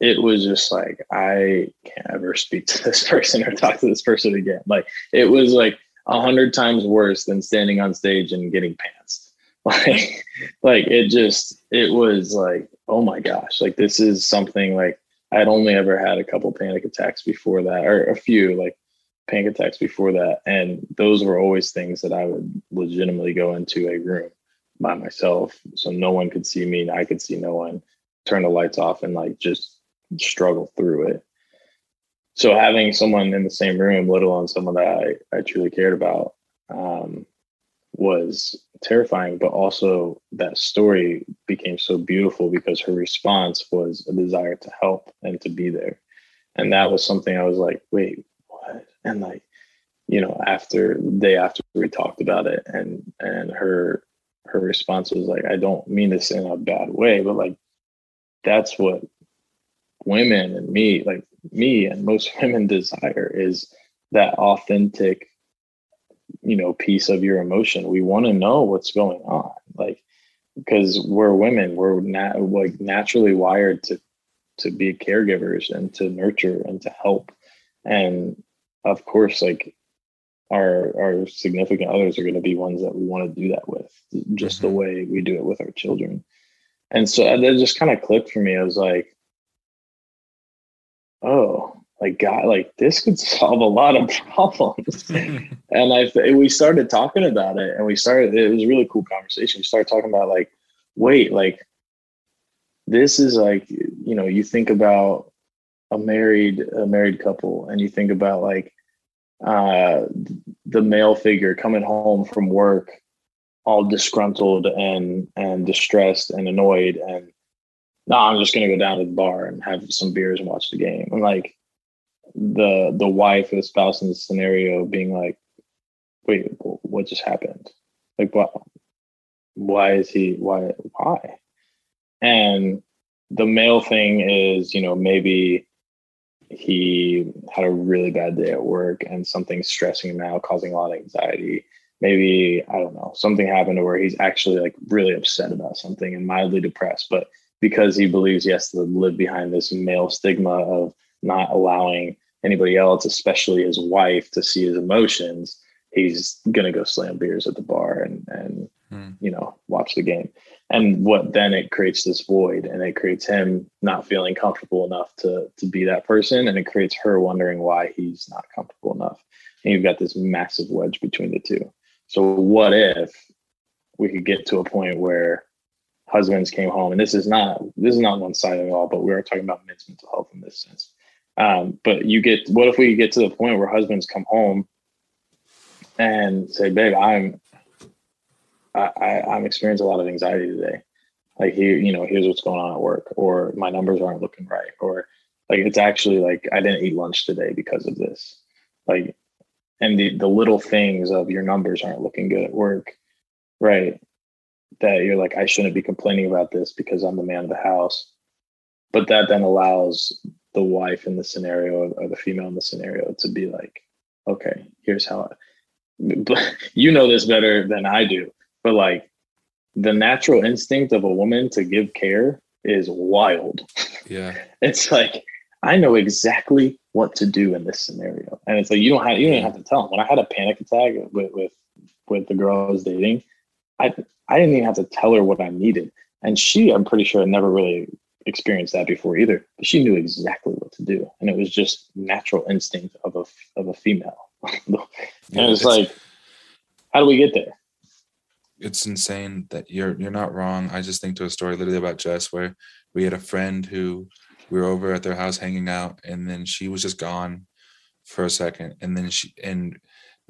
it was just like I can't ever speak to this person or talk to this person again. Like it was like a hundred times worse than standing on stage and getting pants. Like, like it just, it was like, oh my gosh, like this is something like I had only ever had a couple panic attacks before that, or a few, like panic attacks before that. And those were always things that I would legitimately go into a room by myself. So no one could see me. I could see no one, turn the lights off and like just struggle through it. So having someone in the same room, let alone someone that I, I truly cared about, um, was terrifying, but also that story became so beautiful because her response was a desire to help and to be there. And that was something I was like, wait, and like you know after the day after we talked about it and and her her response was like i don't mean this in a bad way but like that's what women and me like me and most women desire is that authentic you know piece of your emotion. We want to know what's going on. Like because we're women we're not like naturally wired to to be caregivers and to nurture and to help. And of course, like our our significant others are going to be ones that we want to do that with, just mm-hmm. the way we do it with our children. And so that just kind of clicked for me. I was like, oh, like God, like this could solve a lot of problems. and I we started talking about it, and we started. It was a really cool conversation. We started talking about like, wait, like this is like you know you think about a married a married couple and you think about like uh, the male figure coming home from work all disgruntled and and distressed and annoyed and no i'm just to go down to the bar and have some beers and watch the game. And like the the wife or the spouse in the scenario being like wait what just happened? Like what why is he why why? And the male thing is you know maybe he had a really bad day at work and something's stressing him out, causing a lot of anxiety. Maybe, I don't know, something happened to where he's actually like really upset about something and mildly depressed. But because he believes he has to live behind this male stigma of not allowing anybody else, especially his wife, to see his emotions, he's gonna go slam beers at the bar and and hmm. you know watch the game and what then it creates this void and it creates him not feeling comfortable enough to to be that person and it creates her wondering why he's not comfortable enough. And you've got this massive wedge between the two. So what if we could get to a point where husbands came home and this is not this is not one side at all but we are talking about men's mental health in this sense. Um, but you get what if we get to the point where husbands come home and say, babe, I'm I, I I'm experiencing a lot of anxiety today. Like here, you know, here's what's going on at work, or my numbers aren't looking right, or like it's actually like I didn't eat lunch today because of this. Like and the the little things of your numbers aren't looking good at work, right? That you're like, I shouldn't be complaining about this because I'm the man of the house. But that then allows the wife in the scenario or the female in the scenario to be like, okay, here's how I, you know this better than I do. But like the natural instinct of a woman to give care is wild. Yeah. it's like I know exactly what to do in this scenario. And it's like you don't have you don't have to tell them. When I had a panic attack with with with the girl I was dating, I I didn't even have to tell her what I needed. And she, I'm pretty sure, had never really experienced that before either. But she knew exactly what to do, and it was just natural instinct of a of a female. and yeah, it's, it's like, how do we get there? It's insane that you're you're not wrong. I just think to a story literally about Jess where we had a friend who we were over at their house hanging out, and then she was just gone for a second, and then she and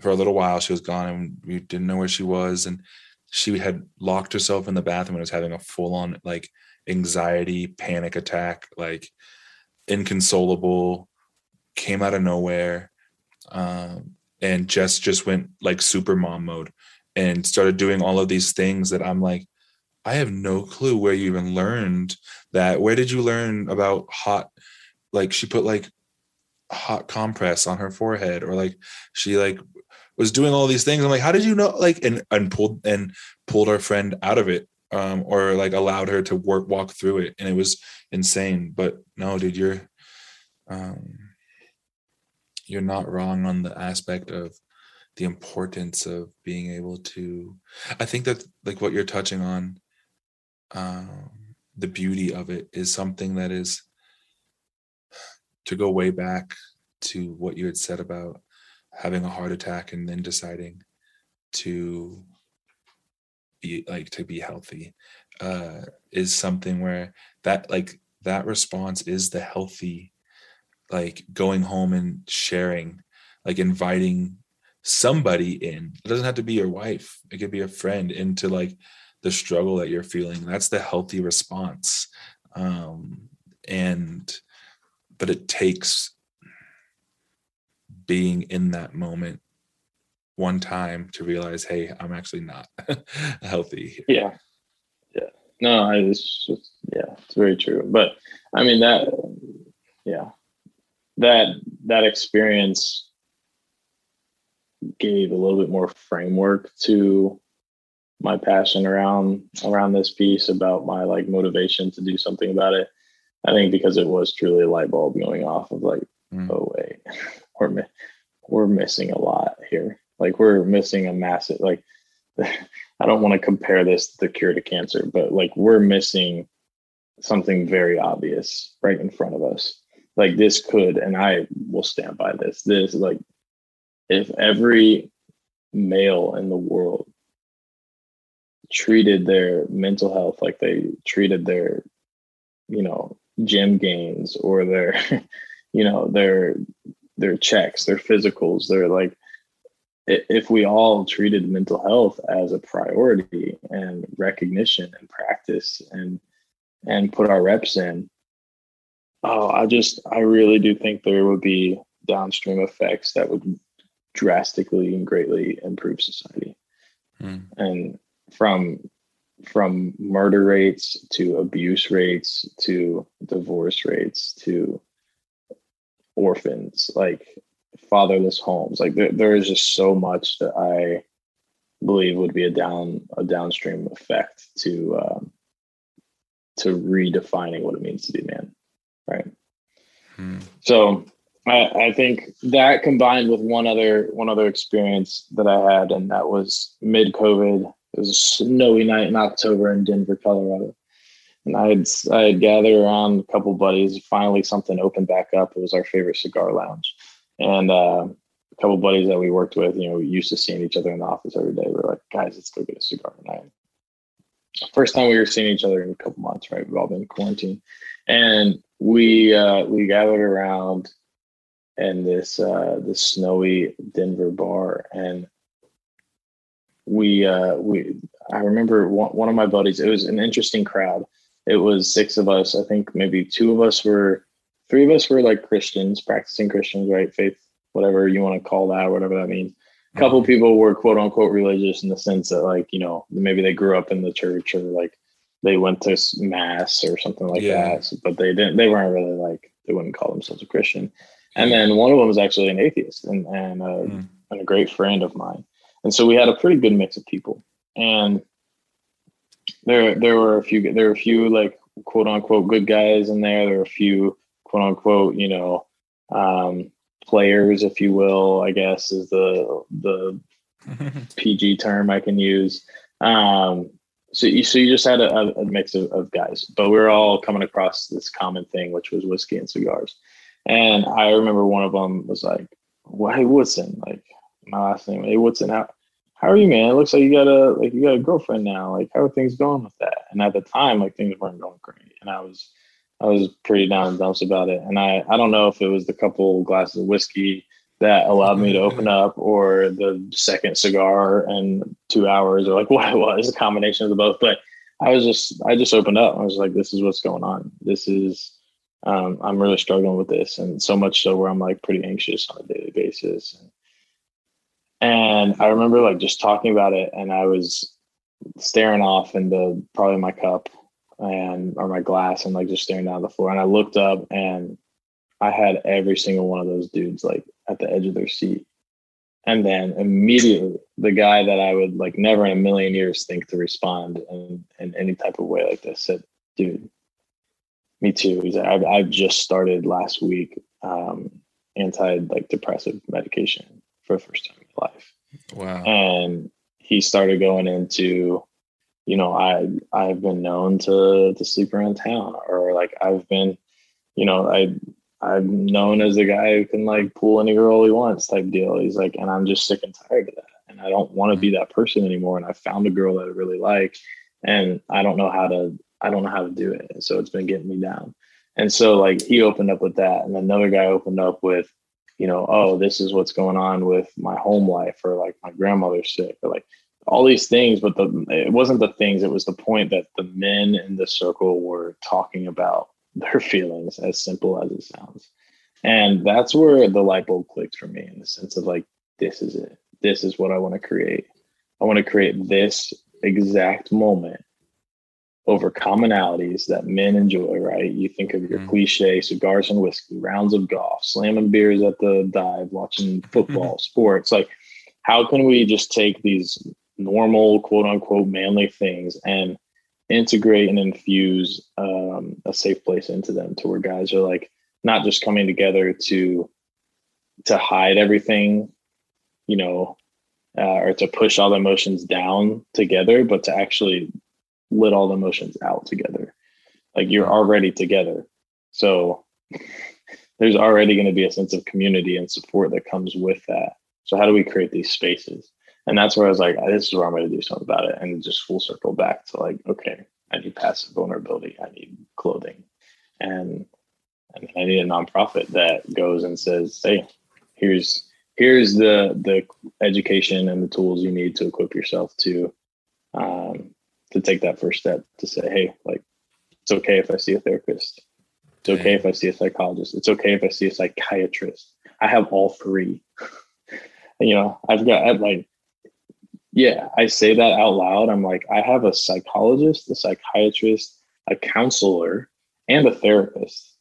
for a little while she was gone, and we didn't know where she was, and she had locked herself in the bathroom and was having a full on like anxiety panic attack, like inconsolable, came out of nowhere, um, and Jess just went like super mom mode and started doing all of these things that I'm like, I have no clue where you even learned that. Where did you learn about hot? Like she put like hot compress on her forehead, or like she like was doing all these things. I'm like, how did you know? Like, and and pulled and pulled our friend out of it, um, or like allowed her to work walk through it, and it was insane. But no, dude, you're um, you're not wrong on the aspect of the importance of being able to. I think that like what you're touching on um, the beauty of it is something that is to go way back to what you had said about having a heart attack and then deciding to be like to be healthy uh is something where that like that response is the healthy like going home and sharing like inviting somebody in. It doesn't have to be your wife. It could be a friend into like the struggle that you're feeling. That's the healthy response. Um, and but it takes being in that moment one time to realize hey i'm actually not healthy yeah. Yeah. No it's just yeah it's very true. But i mean that yeah. That that experience gave a little bit more framework to my passion around around this piece about my like motivation to do something about it. I think because it was truly a light bulb going off of like mm. oh wait we're we're missing a lot here. Like we're missing a massive like i don't want to compare this to the cure to cancer but like we're missing something very obvious right in front of us. Like this could and i will stand by this this like if every male in the world treated their mental health like they treated their you know gym gains or their you know their their checks their physicals they're like if we all treated mental health as a priority and recognition and practice and and put our reps in oh i just i really do think there would be downstream effects that would drastically and greatly improve society mm. and from from murder rates to abuse rates to divorce rates to orphans like fatherless homes like there, there is just so much that i believe would be a down a downstream effect to um, to redefining what it means to be man right hmm. so I, I think that combined with one other one other experience that i had and that was mid covid it was a snowy night in October in Denver, Colorado. And I had I had gathered around a couple buddies. Finally, something opened back up. It was our favorite cigar lounge, and uh, a couple buddies that we worked with. You know, we used to seeing each other in the office every day. We are like, guys, let's go get a cigar tonight. First time we were seeing each other in a couple months. Right, we've all been in quarantine, and we uh, we gathered around in this uh, this snowy Denver bar, and we uh, we I remember one, one of my buddies. It was an interesting crowd. It was six of us. I think maybe two of us were, three of us were like Christians, practicing Christians, right? Faith, whatever you want to call that, whatever that means. A couple Mm-hmm. people were quote unquote religious in the sense that like you know maybe they grew up in the church or like they went to mass or something like Yeah. that, but they didn't. They weren't really like they wouldn't call themselves a Christian. And then one of them was actually an atheist and and, uh, Mm. and a great friend of mine. And so we had a pretty good mix of people. And there there were a few there were a few like quote unquote good guys in there. There were a few quote unquote you know um, players, if you will. I guess is the the PG term I can use. Um, so you so you just had a, a mix of, of guys, but we were all coming across this common thing, which was whiskey and cigars. And I remember one of them was like, well, "Hey Woodson, like my last name, hey Woodson, how how are you, man? It looks like you got a like you got a girlfriend now. Like how are things going with that?" And at the time, like things weren't going great, and I was I was pretty down the dumps about it. And I I don't know if it was the couple glasses of whiskey that allowed me to open up or the second cigar and two hours or like what it was, a combination of the both. But I was just I just opened up. I was like, this is what's going on. This is um, I'm really struggling with this, and so much so where I'm like pretty anxious on a daily basis. And I remember like just talking about it, and I was staring off into probably my cup and or my glass, and like just staring down the floor. And I looked up, and I had every single one of those dudes like at the edge of their seat. And then immediately, the guy that I would like never in a million years think to respond in, in any type of way like this said, "Dude, me too." He's like, I've, I've just started last week um, anti like depressive medication for the first time in my life. Wow. and he started going into you know i i've been known to to sleep around town or like i've been you know i i'm known as the guy who can like pull any girl he wants type deal. He's like and i'm just sick and tired of that. And i don't want to be that person anymore. And i found a girl that i really like and i don't know how to i don't know how to do it so it's been getting me down and so like he opened up with that and another guy opened up with you know, oh, this is what's going on with my home life, or like my grandmother's sick, or like all these things. But the it wasn't the things; it was the point that the men in the circle were talking about their feelings, as simple as it sounds. And that's where the light bulb clicked for me, in the sense of like, this is it. This is what I want to create. I want to create this exact moment over commonalities that men enjoy, right? You think of your Mhm. cliche cigars and whiskey, rounds of golf, slamming beers at the dive, watching football, sports. Like, how can we just take these normal, quote unquote, manly things and integrate and infuse um, a safe place into them to where guys are like not just coming together to to hide everything, you know, uh, or to push all the emotions down together, but to actually let all the emotions out together. Like you're already together. So there's already going to be a sense of community and support that comes with that. So how do we create these spaces? And that's where I was like, this is where I'm going to do something about it. And just full circle back to like, okay, I need passive vulnerability. I need clothing. And, and I need a nonprofit that goes and says, hey, here's here's the the education and the tools you need to equip yourself to um, to take that first step to say, hey, like it's okay if I see a therapist. It's okay if I see a psychologist. It's okay if I see a psychiatrist. I have all three. you know, I've got I've like, yeah, I say that out loud. I'm like, I have a psychologist, a psychiatrist, a counselor, and a therapist.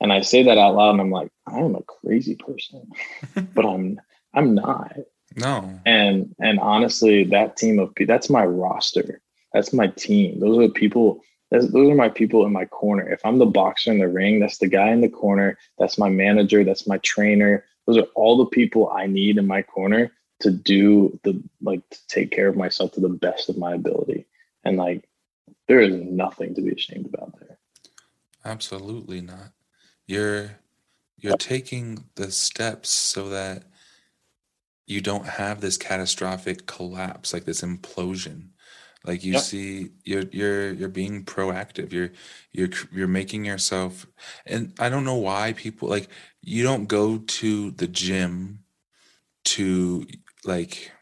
And I say that out loud, and I'm like, I am a crazy person, but I'm I'm not. no. And and honestly, that team of people, that's my roster. That's my team. Those are the people. Those are my people in my corner. If I'm the boxer in the ring, that's the guy in the corner. That's my manager. That's my trainer. Those are all the people I need in my corner to do the like to take care of myself to the best of my ability. And like, there is nothing to be ashamed about there. Absolutely not. You're you're taking the steps so that you don't have this catastrophic collapse, like this implosion. Like you Yep. see, you're you're you're being proactive. You're you're you're making yourself, and I don't know why people like you don't go to the gym to like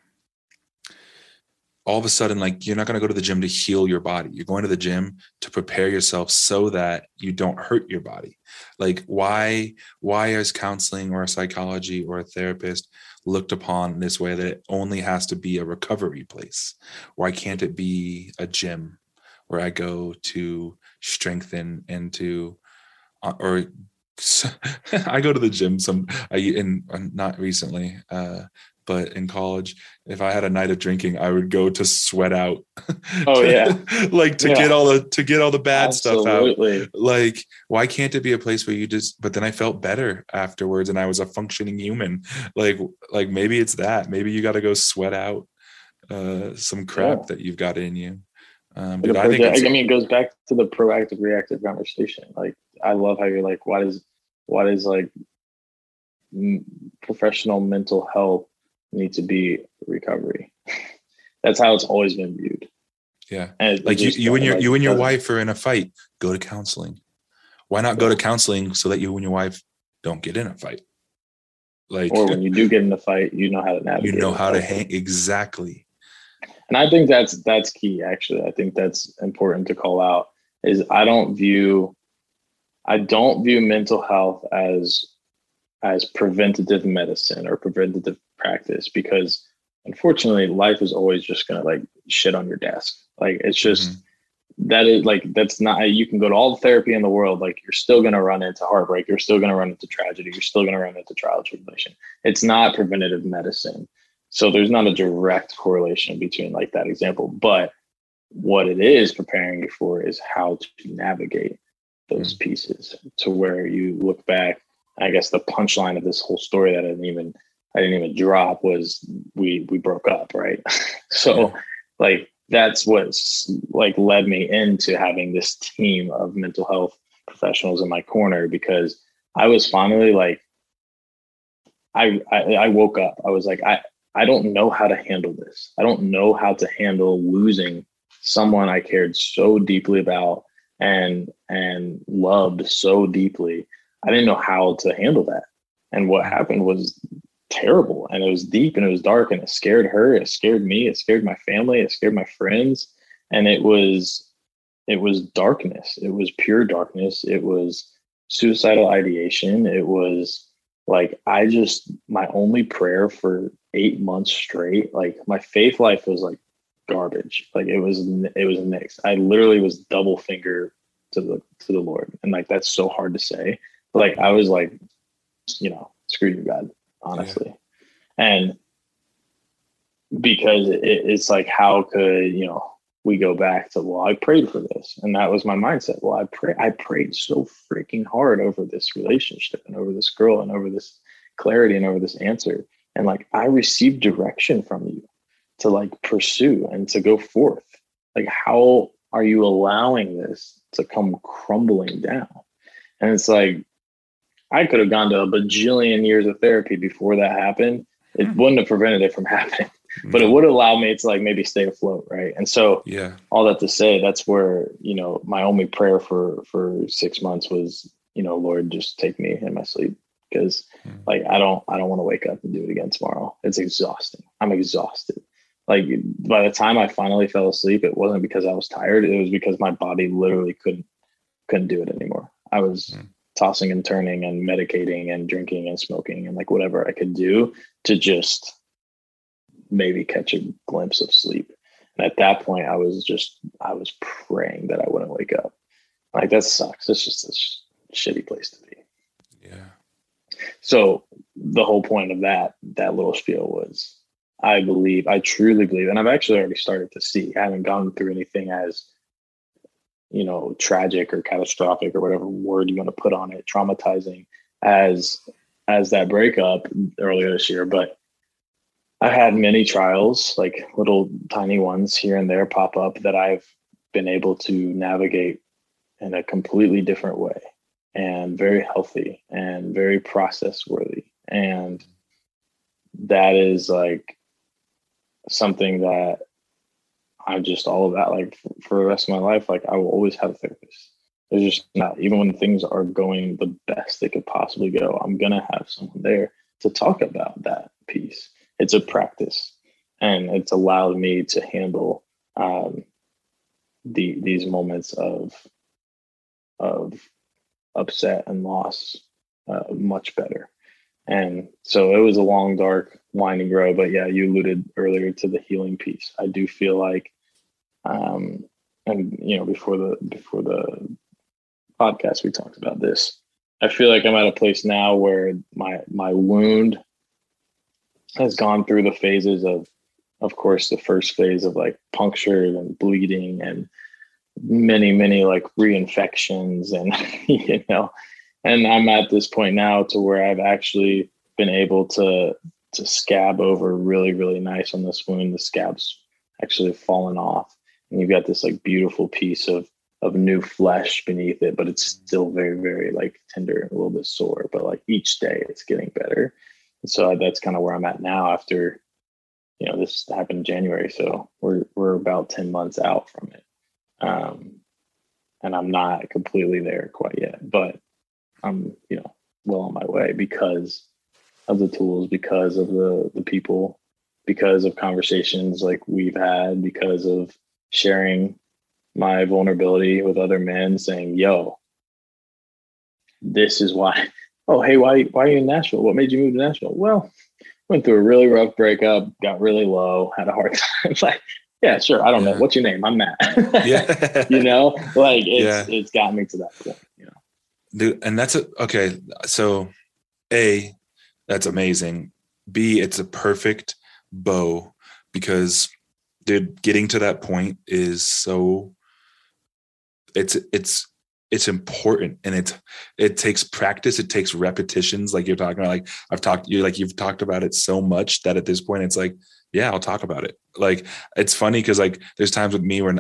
all of a sudden like you're not going to go to the gym to heal your body you're going to the gym to prepare yourself so that you don't hurt your body like why why is counseling or a psychology or a therapist looked upon in this way that it only has to be a recovery place. Why can't it be a gym where i go to strengthen and to uh, or I go to the gym some I in uh, not recently uh but in college if i had a night of drinking i would go to sweat out. Oh yeah. like to yeah. get all the to get all the bad Absolutely. stuff out. Like why can't it be a place where you just but then i felt better afterwards and i was a functioning human. Like like maybe it's that. Maybe you got to go sweat out uh some crap yeah. that you've got in you. Um but I, think I mean it goes back to the proactive reactive conversation. Like i love how you're like why does why does like professional mental health need to be recovery. That's how it's always been viewed. Yeah. And like you, you and your like, you and your wife are in a fight, go to counseling. Why not go to counseling so that you and your wife don't get in a fight? Like or when you do get in a fight, you know how to navigate. You know how to hang exactly. And I think that's that's key actually. I think that's important to call out is I don't view I don't view mental health as as preventative medicine or preventative practice because unfortunately life is always just gonna like shit on your desk like it's just mm-hmm. that is like that's not you can go to all the therapy in the world like you're still gonna run into heartbreak you're still gonna run into tragedy you're still gonna run into trial tribulation it's not preventative medicine so there's not a direct correlation between like that example but what it is preparing you for is how to navigate those mm-hmm. pieces to where you look back I guess the punchline of this whole story that I didn't even I didn't even drop was we we broke up, right? so like that's what's like led me into having this team of mental health professionals in my corner because I was finally like I, I I woke up. I was like I I don't know how to handle this. I don't know how to handle losing someone I cared so deeply about and and loved so deeply I didn't know how to handle that. And what mm-hmm. happened was terrible and it was deep and it was dark and it scared her. It scared me. It scared my family. It scared my friends. And it was, it was darkness. It was pure darkness. It was suicidal ideation. It was like, I just, my only prayer for eight months straight, like my faith life was like garbage. Like it was, it was mixed. I literally was double finger to the, to the Lord. And like, that's so hard to say like I was like, you know, screw you, God, honestly. Yeah. And because it, it's like, how could, you know, we go back to, well, I prayed for this. And that was my mindset. Well, I pray I prayed so freaking hard over this relationship and over this girl and over this clarity and over this answer. And like I received direction from you to like pursue and to go forth. Like, how are you allowing this to come crumbling down? And it's like, I could have gone to a bajillion years of therapy before that happened. It mm-hmm. wouldn't have prevented it from happening, but it would allow me to like maybe stay afloat, right? And so, yeah, all that to say, that's where you know my only prayer for for six months was, you know, Lord, just take me in my sleep because mm-hmm. like I don't I don't want to wake up and do it again tomorrow. It's exhausting. I'm exhausted. Like by the time I finally fell asleep, it wasn't because I was tired. It was because my body literally couldn't couldn't do it anymore. I was mm tossing and turning and medicating and drinking and smoking and like whatever I could do to just maybe catch a glimpse of sleep. And at that point, I was just, I was praying that I wouldn't wake up. Like, that sucks. It's just a sh- shitty place to be. Yeah. So, the whole point of that, that little spiel was I believe, I truly believe, and I've actually already started to see, I haven't gone through anything as you know tragic or catastrophic or whatever word you want to put on it traumatizing as as that breakup earlier this year but i had many trials like little tiny ones here and there pop up that i've been able to navigate in a completely different way and very healthy and very process worthy and that is like something that I'm just all of that like for the rest of my life, like I will always have a therapist. There's just not even when things are going the best they could possibly go, I'm gonna have someone there to talk about that piece. It's a practice. and it's allowed me to handle um, the these moments of of upset and loss uh, much better. And so it was a long, dark, winding road. But yeah, you alluded earlier to the healing piece. I do feel like, um, and you know, before the before the podcast, we talked about this. I feel like I'm at a place now where my my wound has gone through the phases of, of course, the first phase of like punctured and bleeding and many many like reinfections and you know. And i'm at this point now to where i've actually been able to to scab over really really nice on this wound. The scab's actually fallen off and you've got this like beautiful piece of of new flesh beneath it but it's still very very like tender and a little bit sore but like each day it's getting better. And so that's kind of where i'm at now after you know this happened in january so we're we're about 10 months out from it. Um, and I'm not completely there quite yet, but I'm, you know, well on my way because of the tools, because of the the people, because of conversations like we've had, because of sharing my vulnerability with other men, saying, "Yo, this is why." Oh, hey, why why are you in Nashville? What made you move to Nashville? Well, went through a really rough breakup, got really low, had a hard time. like yeah, sure. I don't yeah. know. What's your name? I'm Matt. yeah. you know, like it's yeah. it's got me to that point, you know. Dude, and that's a okay. So A, that's amazing. B, it's a perfect bow because dude, getting to that point is so it's it's it's important and it's it takes practice it takes repetitions like you're talking about like i've talked you like you've talked about it so much that at this point it's like yeah, I'll talk about it. Like it's funny because like there's times with me where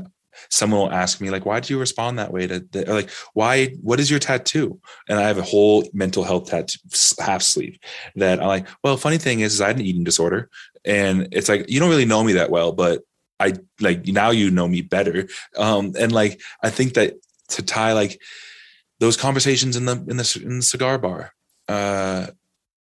someone will ask me like, why do you respond that way to the, like why what is your tattoo? And I have a whole mental health tattoo half sleeve that I'm like, well, funny thing is, is I had an eating disorder, and it's like you don't really know me that well, but I like now you know me better. Um, and like I think that to tie like those conversations in the in the, in the cigar bar uh,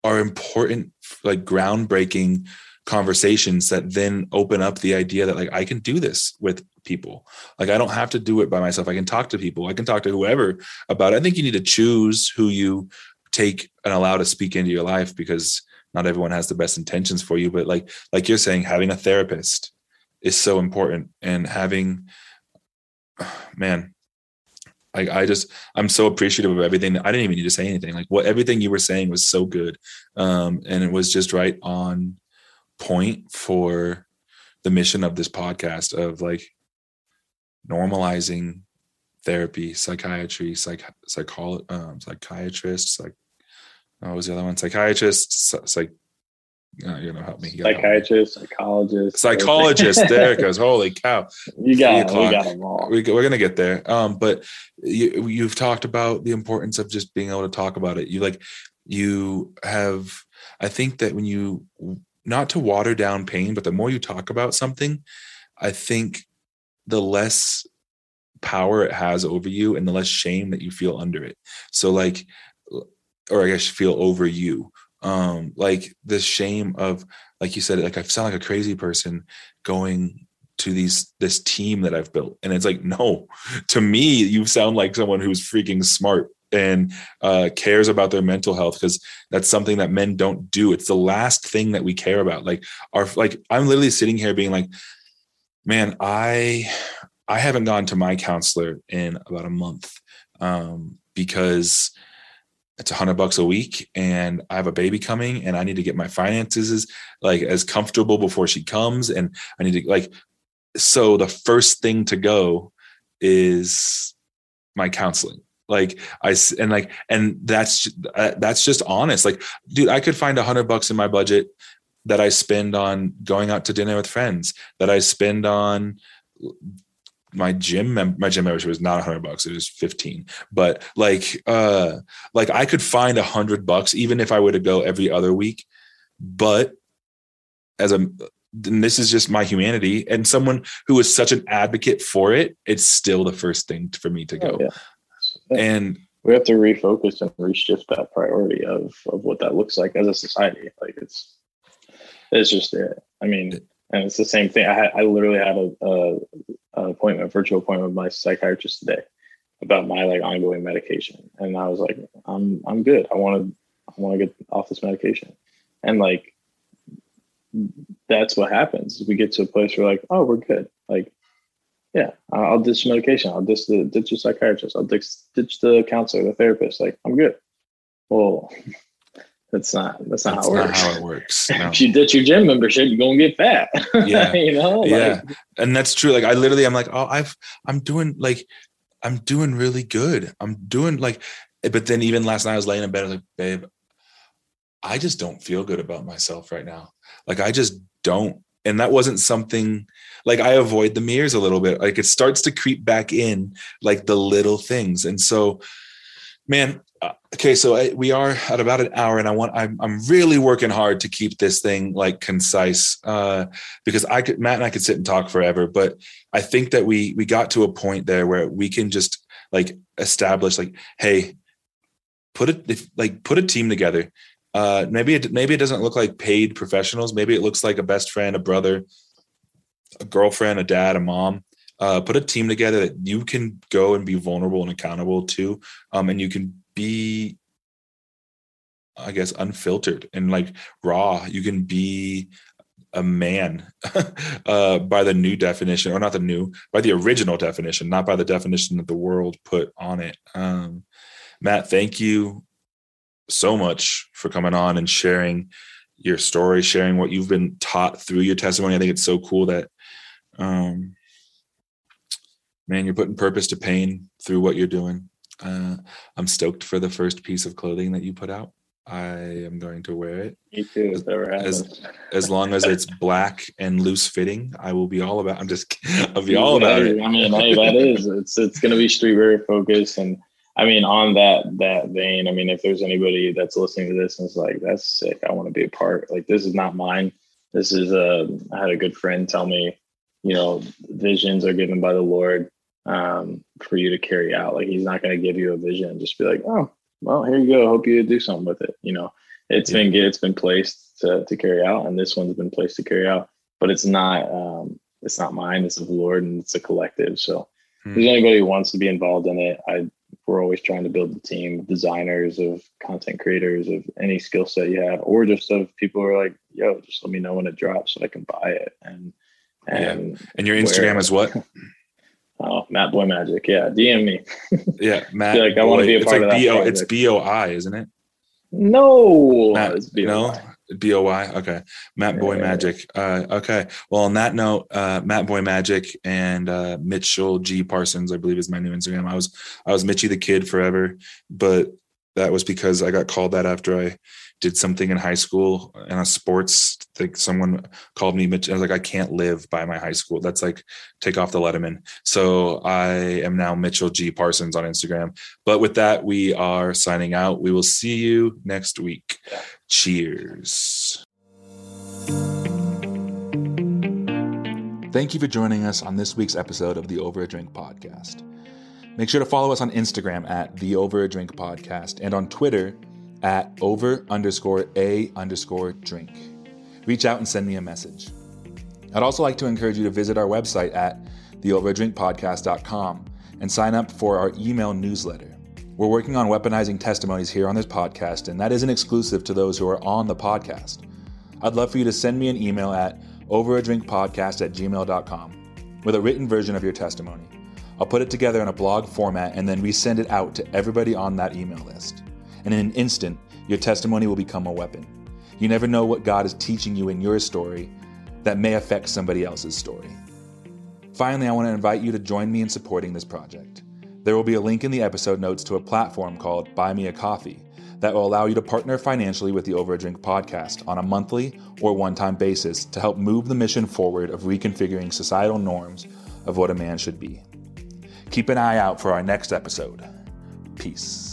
are important, like groundbreaking conversations that then open up the idea that like I can do this with people. Like I don't have to do it by myself. I can talk to people. I can talk to whoever about it. I think you need to choose who you take and allow to speak into your life because not everyone has the best intentions for you. But like like you're saying, having a therapist is so important and having man like I just I'm so appreciative of everything. I didn't even need to say anything. Like what everything you were saying was so good. Um and it was just right on point for the mission of this podcast of like normalizing therapy, psychiatry, psych, um, psychiatrists, like, what was the other one? Psychiatrists, psych, uh, you know, help me. Psychiatrist, psychologist, psychologist. there it goes. Holy cow! You got, we got them all. We, are gonna get there. Um, but you, you've talked about the importance of just being able to talk about it. You like, you have. I think that when you not to water down pain, but the more you talk about something, I think the less power it has over you and the less shame that you feel under it. So like or I guess feel over you. Um like the shame of like you said like I sound like a crazy person going to these this team that I've built and it's like no to me you sound like someone who's freaking smart and uh, cares about their mental health because that's something that men don't do. It's the last thing that we care about. Like our like I'm literally sitting here being like, man, I I haven't gone to my counselor in about a month um, because it's a hundred bucks a week and I have a baby coming and I need to get my finances as like as comfortable before she comes and I need to like so the first thing to go is my counseling. Like i and like and that's uh, that's just honest. Like dude i could find a hundred bucks in my budget that i spend on going out to dinner with friends that i spend on my gym mem- my gym membership was not hundred bucks it was 15 but like uh like i could find a hundred bucks even if i were to go every other week but as a and this is just my humanity. And someone who is such an advocate for it it's still the first thing for me to go. oh, yeah. And we have to refocus and reshift that priority of of what that looks like as a society. Like it's it's just it. I mean And it's the same thing. I had, I literally had a, a, a appointment, a virtual appointment with my psychiatrist today about my like ongoing medication. And I was like, I'm, I'm good. I want to, I want to get off this medication. And like, that's what happens. We get to a place where like, oh, we're good. Like, yeah, I'll ditch medication. I'll ditch the ditch the psychiatrist. I'll ditch, ditch the counselor, the therapist. Like, I'm good. Well, that's not that's not, that's how, it not how it works. No. if you ditch your gym membership, you're gonna get fat. Yeah, you know. Like, yeah, and that's true. Like I literally, I'm like, oh, I've I'm doing like I'm doing really good. I'm doing like, but then even last night I was laying in bed, I was like, babe, I just don't feel good about myself right now. Like I just don't. And that wasn't something like I avoid the mirrors a little bit. Like it starts to creep back in, like the little things. And so, man, okay, so I, we are at about an hour, and I want I'm I'm really working hard to keep this thing like concise uh, because I could Matt and I could sit and talk forever, but I think that we we got to a point there where we can just like establish like, hey, put it like put a team together. Uh, maybe it maybe it doesn't look like paid professionals. Maybe it looks like a best friend, a brother, a girlfriend, a dad, a mom. Uh, put a team together that you can go and be vulnerable and accountable to, um, and you can be I guess unfiltered and like raw. You can be a man uh, by the new definition, or not the new, by the original definition, not by the definition that the world put on it. Um, Matt, thank you so much for coming on and sharing your story, sharing what you've been taught through your testimony. I think it's so cool that, um, man, you're putting purpose to pain through what you're doing. Uh, I'm stoked for the first piece of clothing that you put out. I am going to wear it. Me too. As, as, as, long as it's black and loose fitting, I will be all about. I'm just. I'll be all about it. I mean, hey, that is. It's it's going to be streetwear focused, and I mean, on that that vein, I mean, if there's anybody that's listening to this and is like, "That's sick. I want to be a part." Like, this is not mine. This is a. I had a good friend tell me, you know, visions are given by the Lord um, for you to carry out. Like he's not going to give you a vision and just be like, oh, well, here you go. Hope you do something with it. You know, it's yeah. been it's been placed to, to carry out, and this one's been placed to carry out. But it's not um, it's not mine. It's of the Lord, and it's a collective. So, hmm. if there's anybody who wants to be involved in it, I we're always trying to build the team of designers, of content creators, of any skill set you have, or just of people who are like, yo, just let me know when it drops so I can buy it. And and yeah. and your Instagram is what? Oh, Matt Boy Magic. Yeah, DM me. yeah, Matt. like I want to be a it's part like of that. B-O, it's B O I, isn't it? No, Matt, it's B-O-I. no. B O Y. Okay, Matt Boy yeah. Magic. Uh, okay. Well, on that note, uh, Matt Boy Magic and uh, Mitchell G Parsons, I believe, is my new Instagram. I was I was Mitchy the Kid forever, but that was because I got called that after I did something in high school in a sports like someone called me Mitch. I was like, I can't live by my high school. That's like take off the Letterman. So I am now Mitchell G Parsons on Instagram. But with that, we are signing out. We will see you next week. Cheers. Thank you for joining us on this week's episode of the Over a Drink podcast. Make sure to follow us on Instagram at the Over a Drink podcast and on Twitter at over underscore a underscore drink. Reach out and send me a message. I'd also like to encourage you to visit our website at theoverdrinkpodcast.com and sign up for our email newsletter. We're working on weaponizing testimonies here on this podcast, and that isn't exclusive to those who are on the podcast. I'd love for you to send me an email at overadrinkpodcast at gmail.com with a written version of your testimony. I'll put it together in a blog format and then resend it out to everybody on that email list and in an instant, your testimony will become a weapon. You never know what God is teaching you in your story that may affect somebody else's story. Finally, I want to invite you to join me in supporting this project. There will be a link in the episode notes to a platform called Buy Me a Coffee that will allow you to partner financially with the Over a Drink podcast on a monthly or one time basis to help move the mission forward of reconfiguring societal norms of what a man should be. Keep an eye out for our next episode. Peace.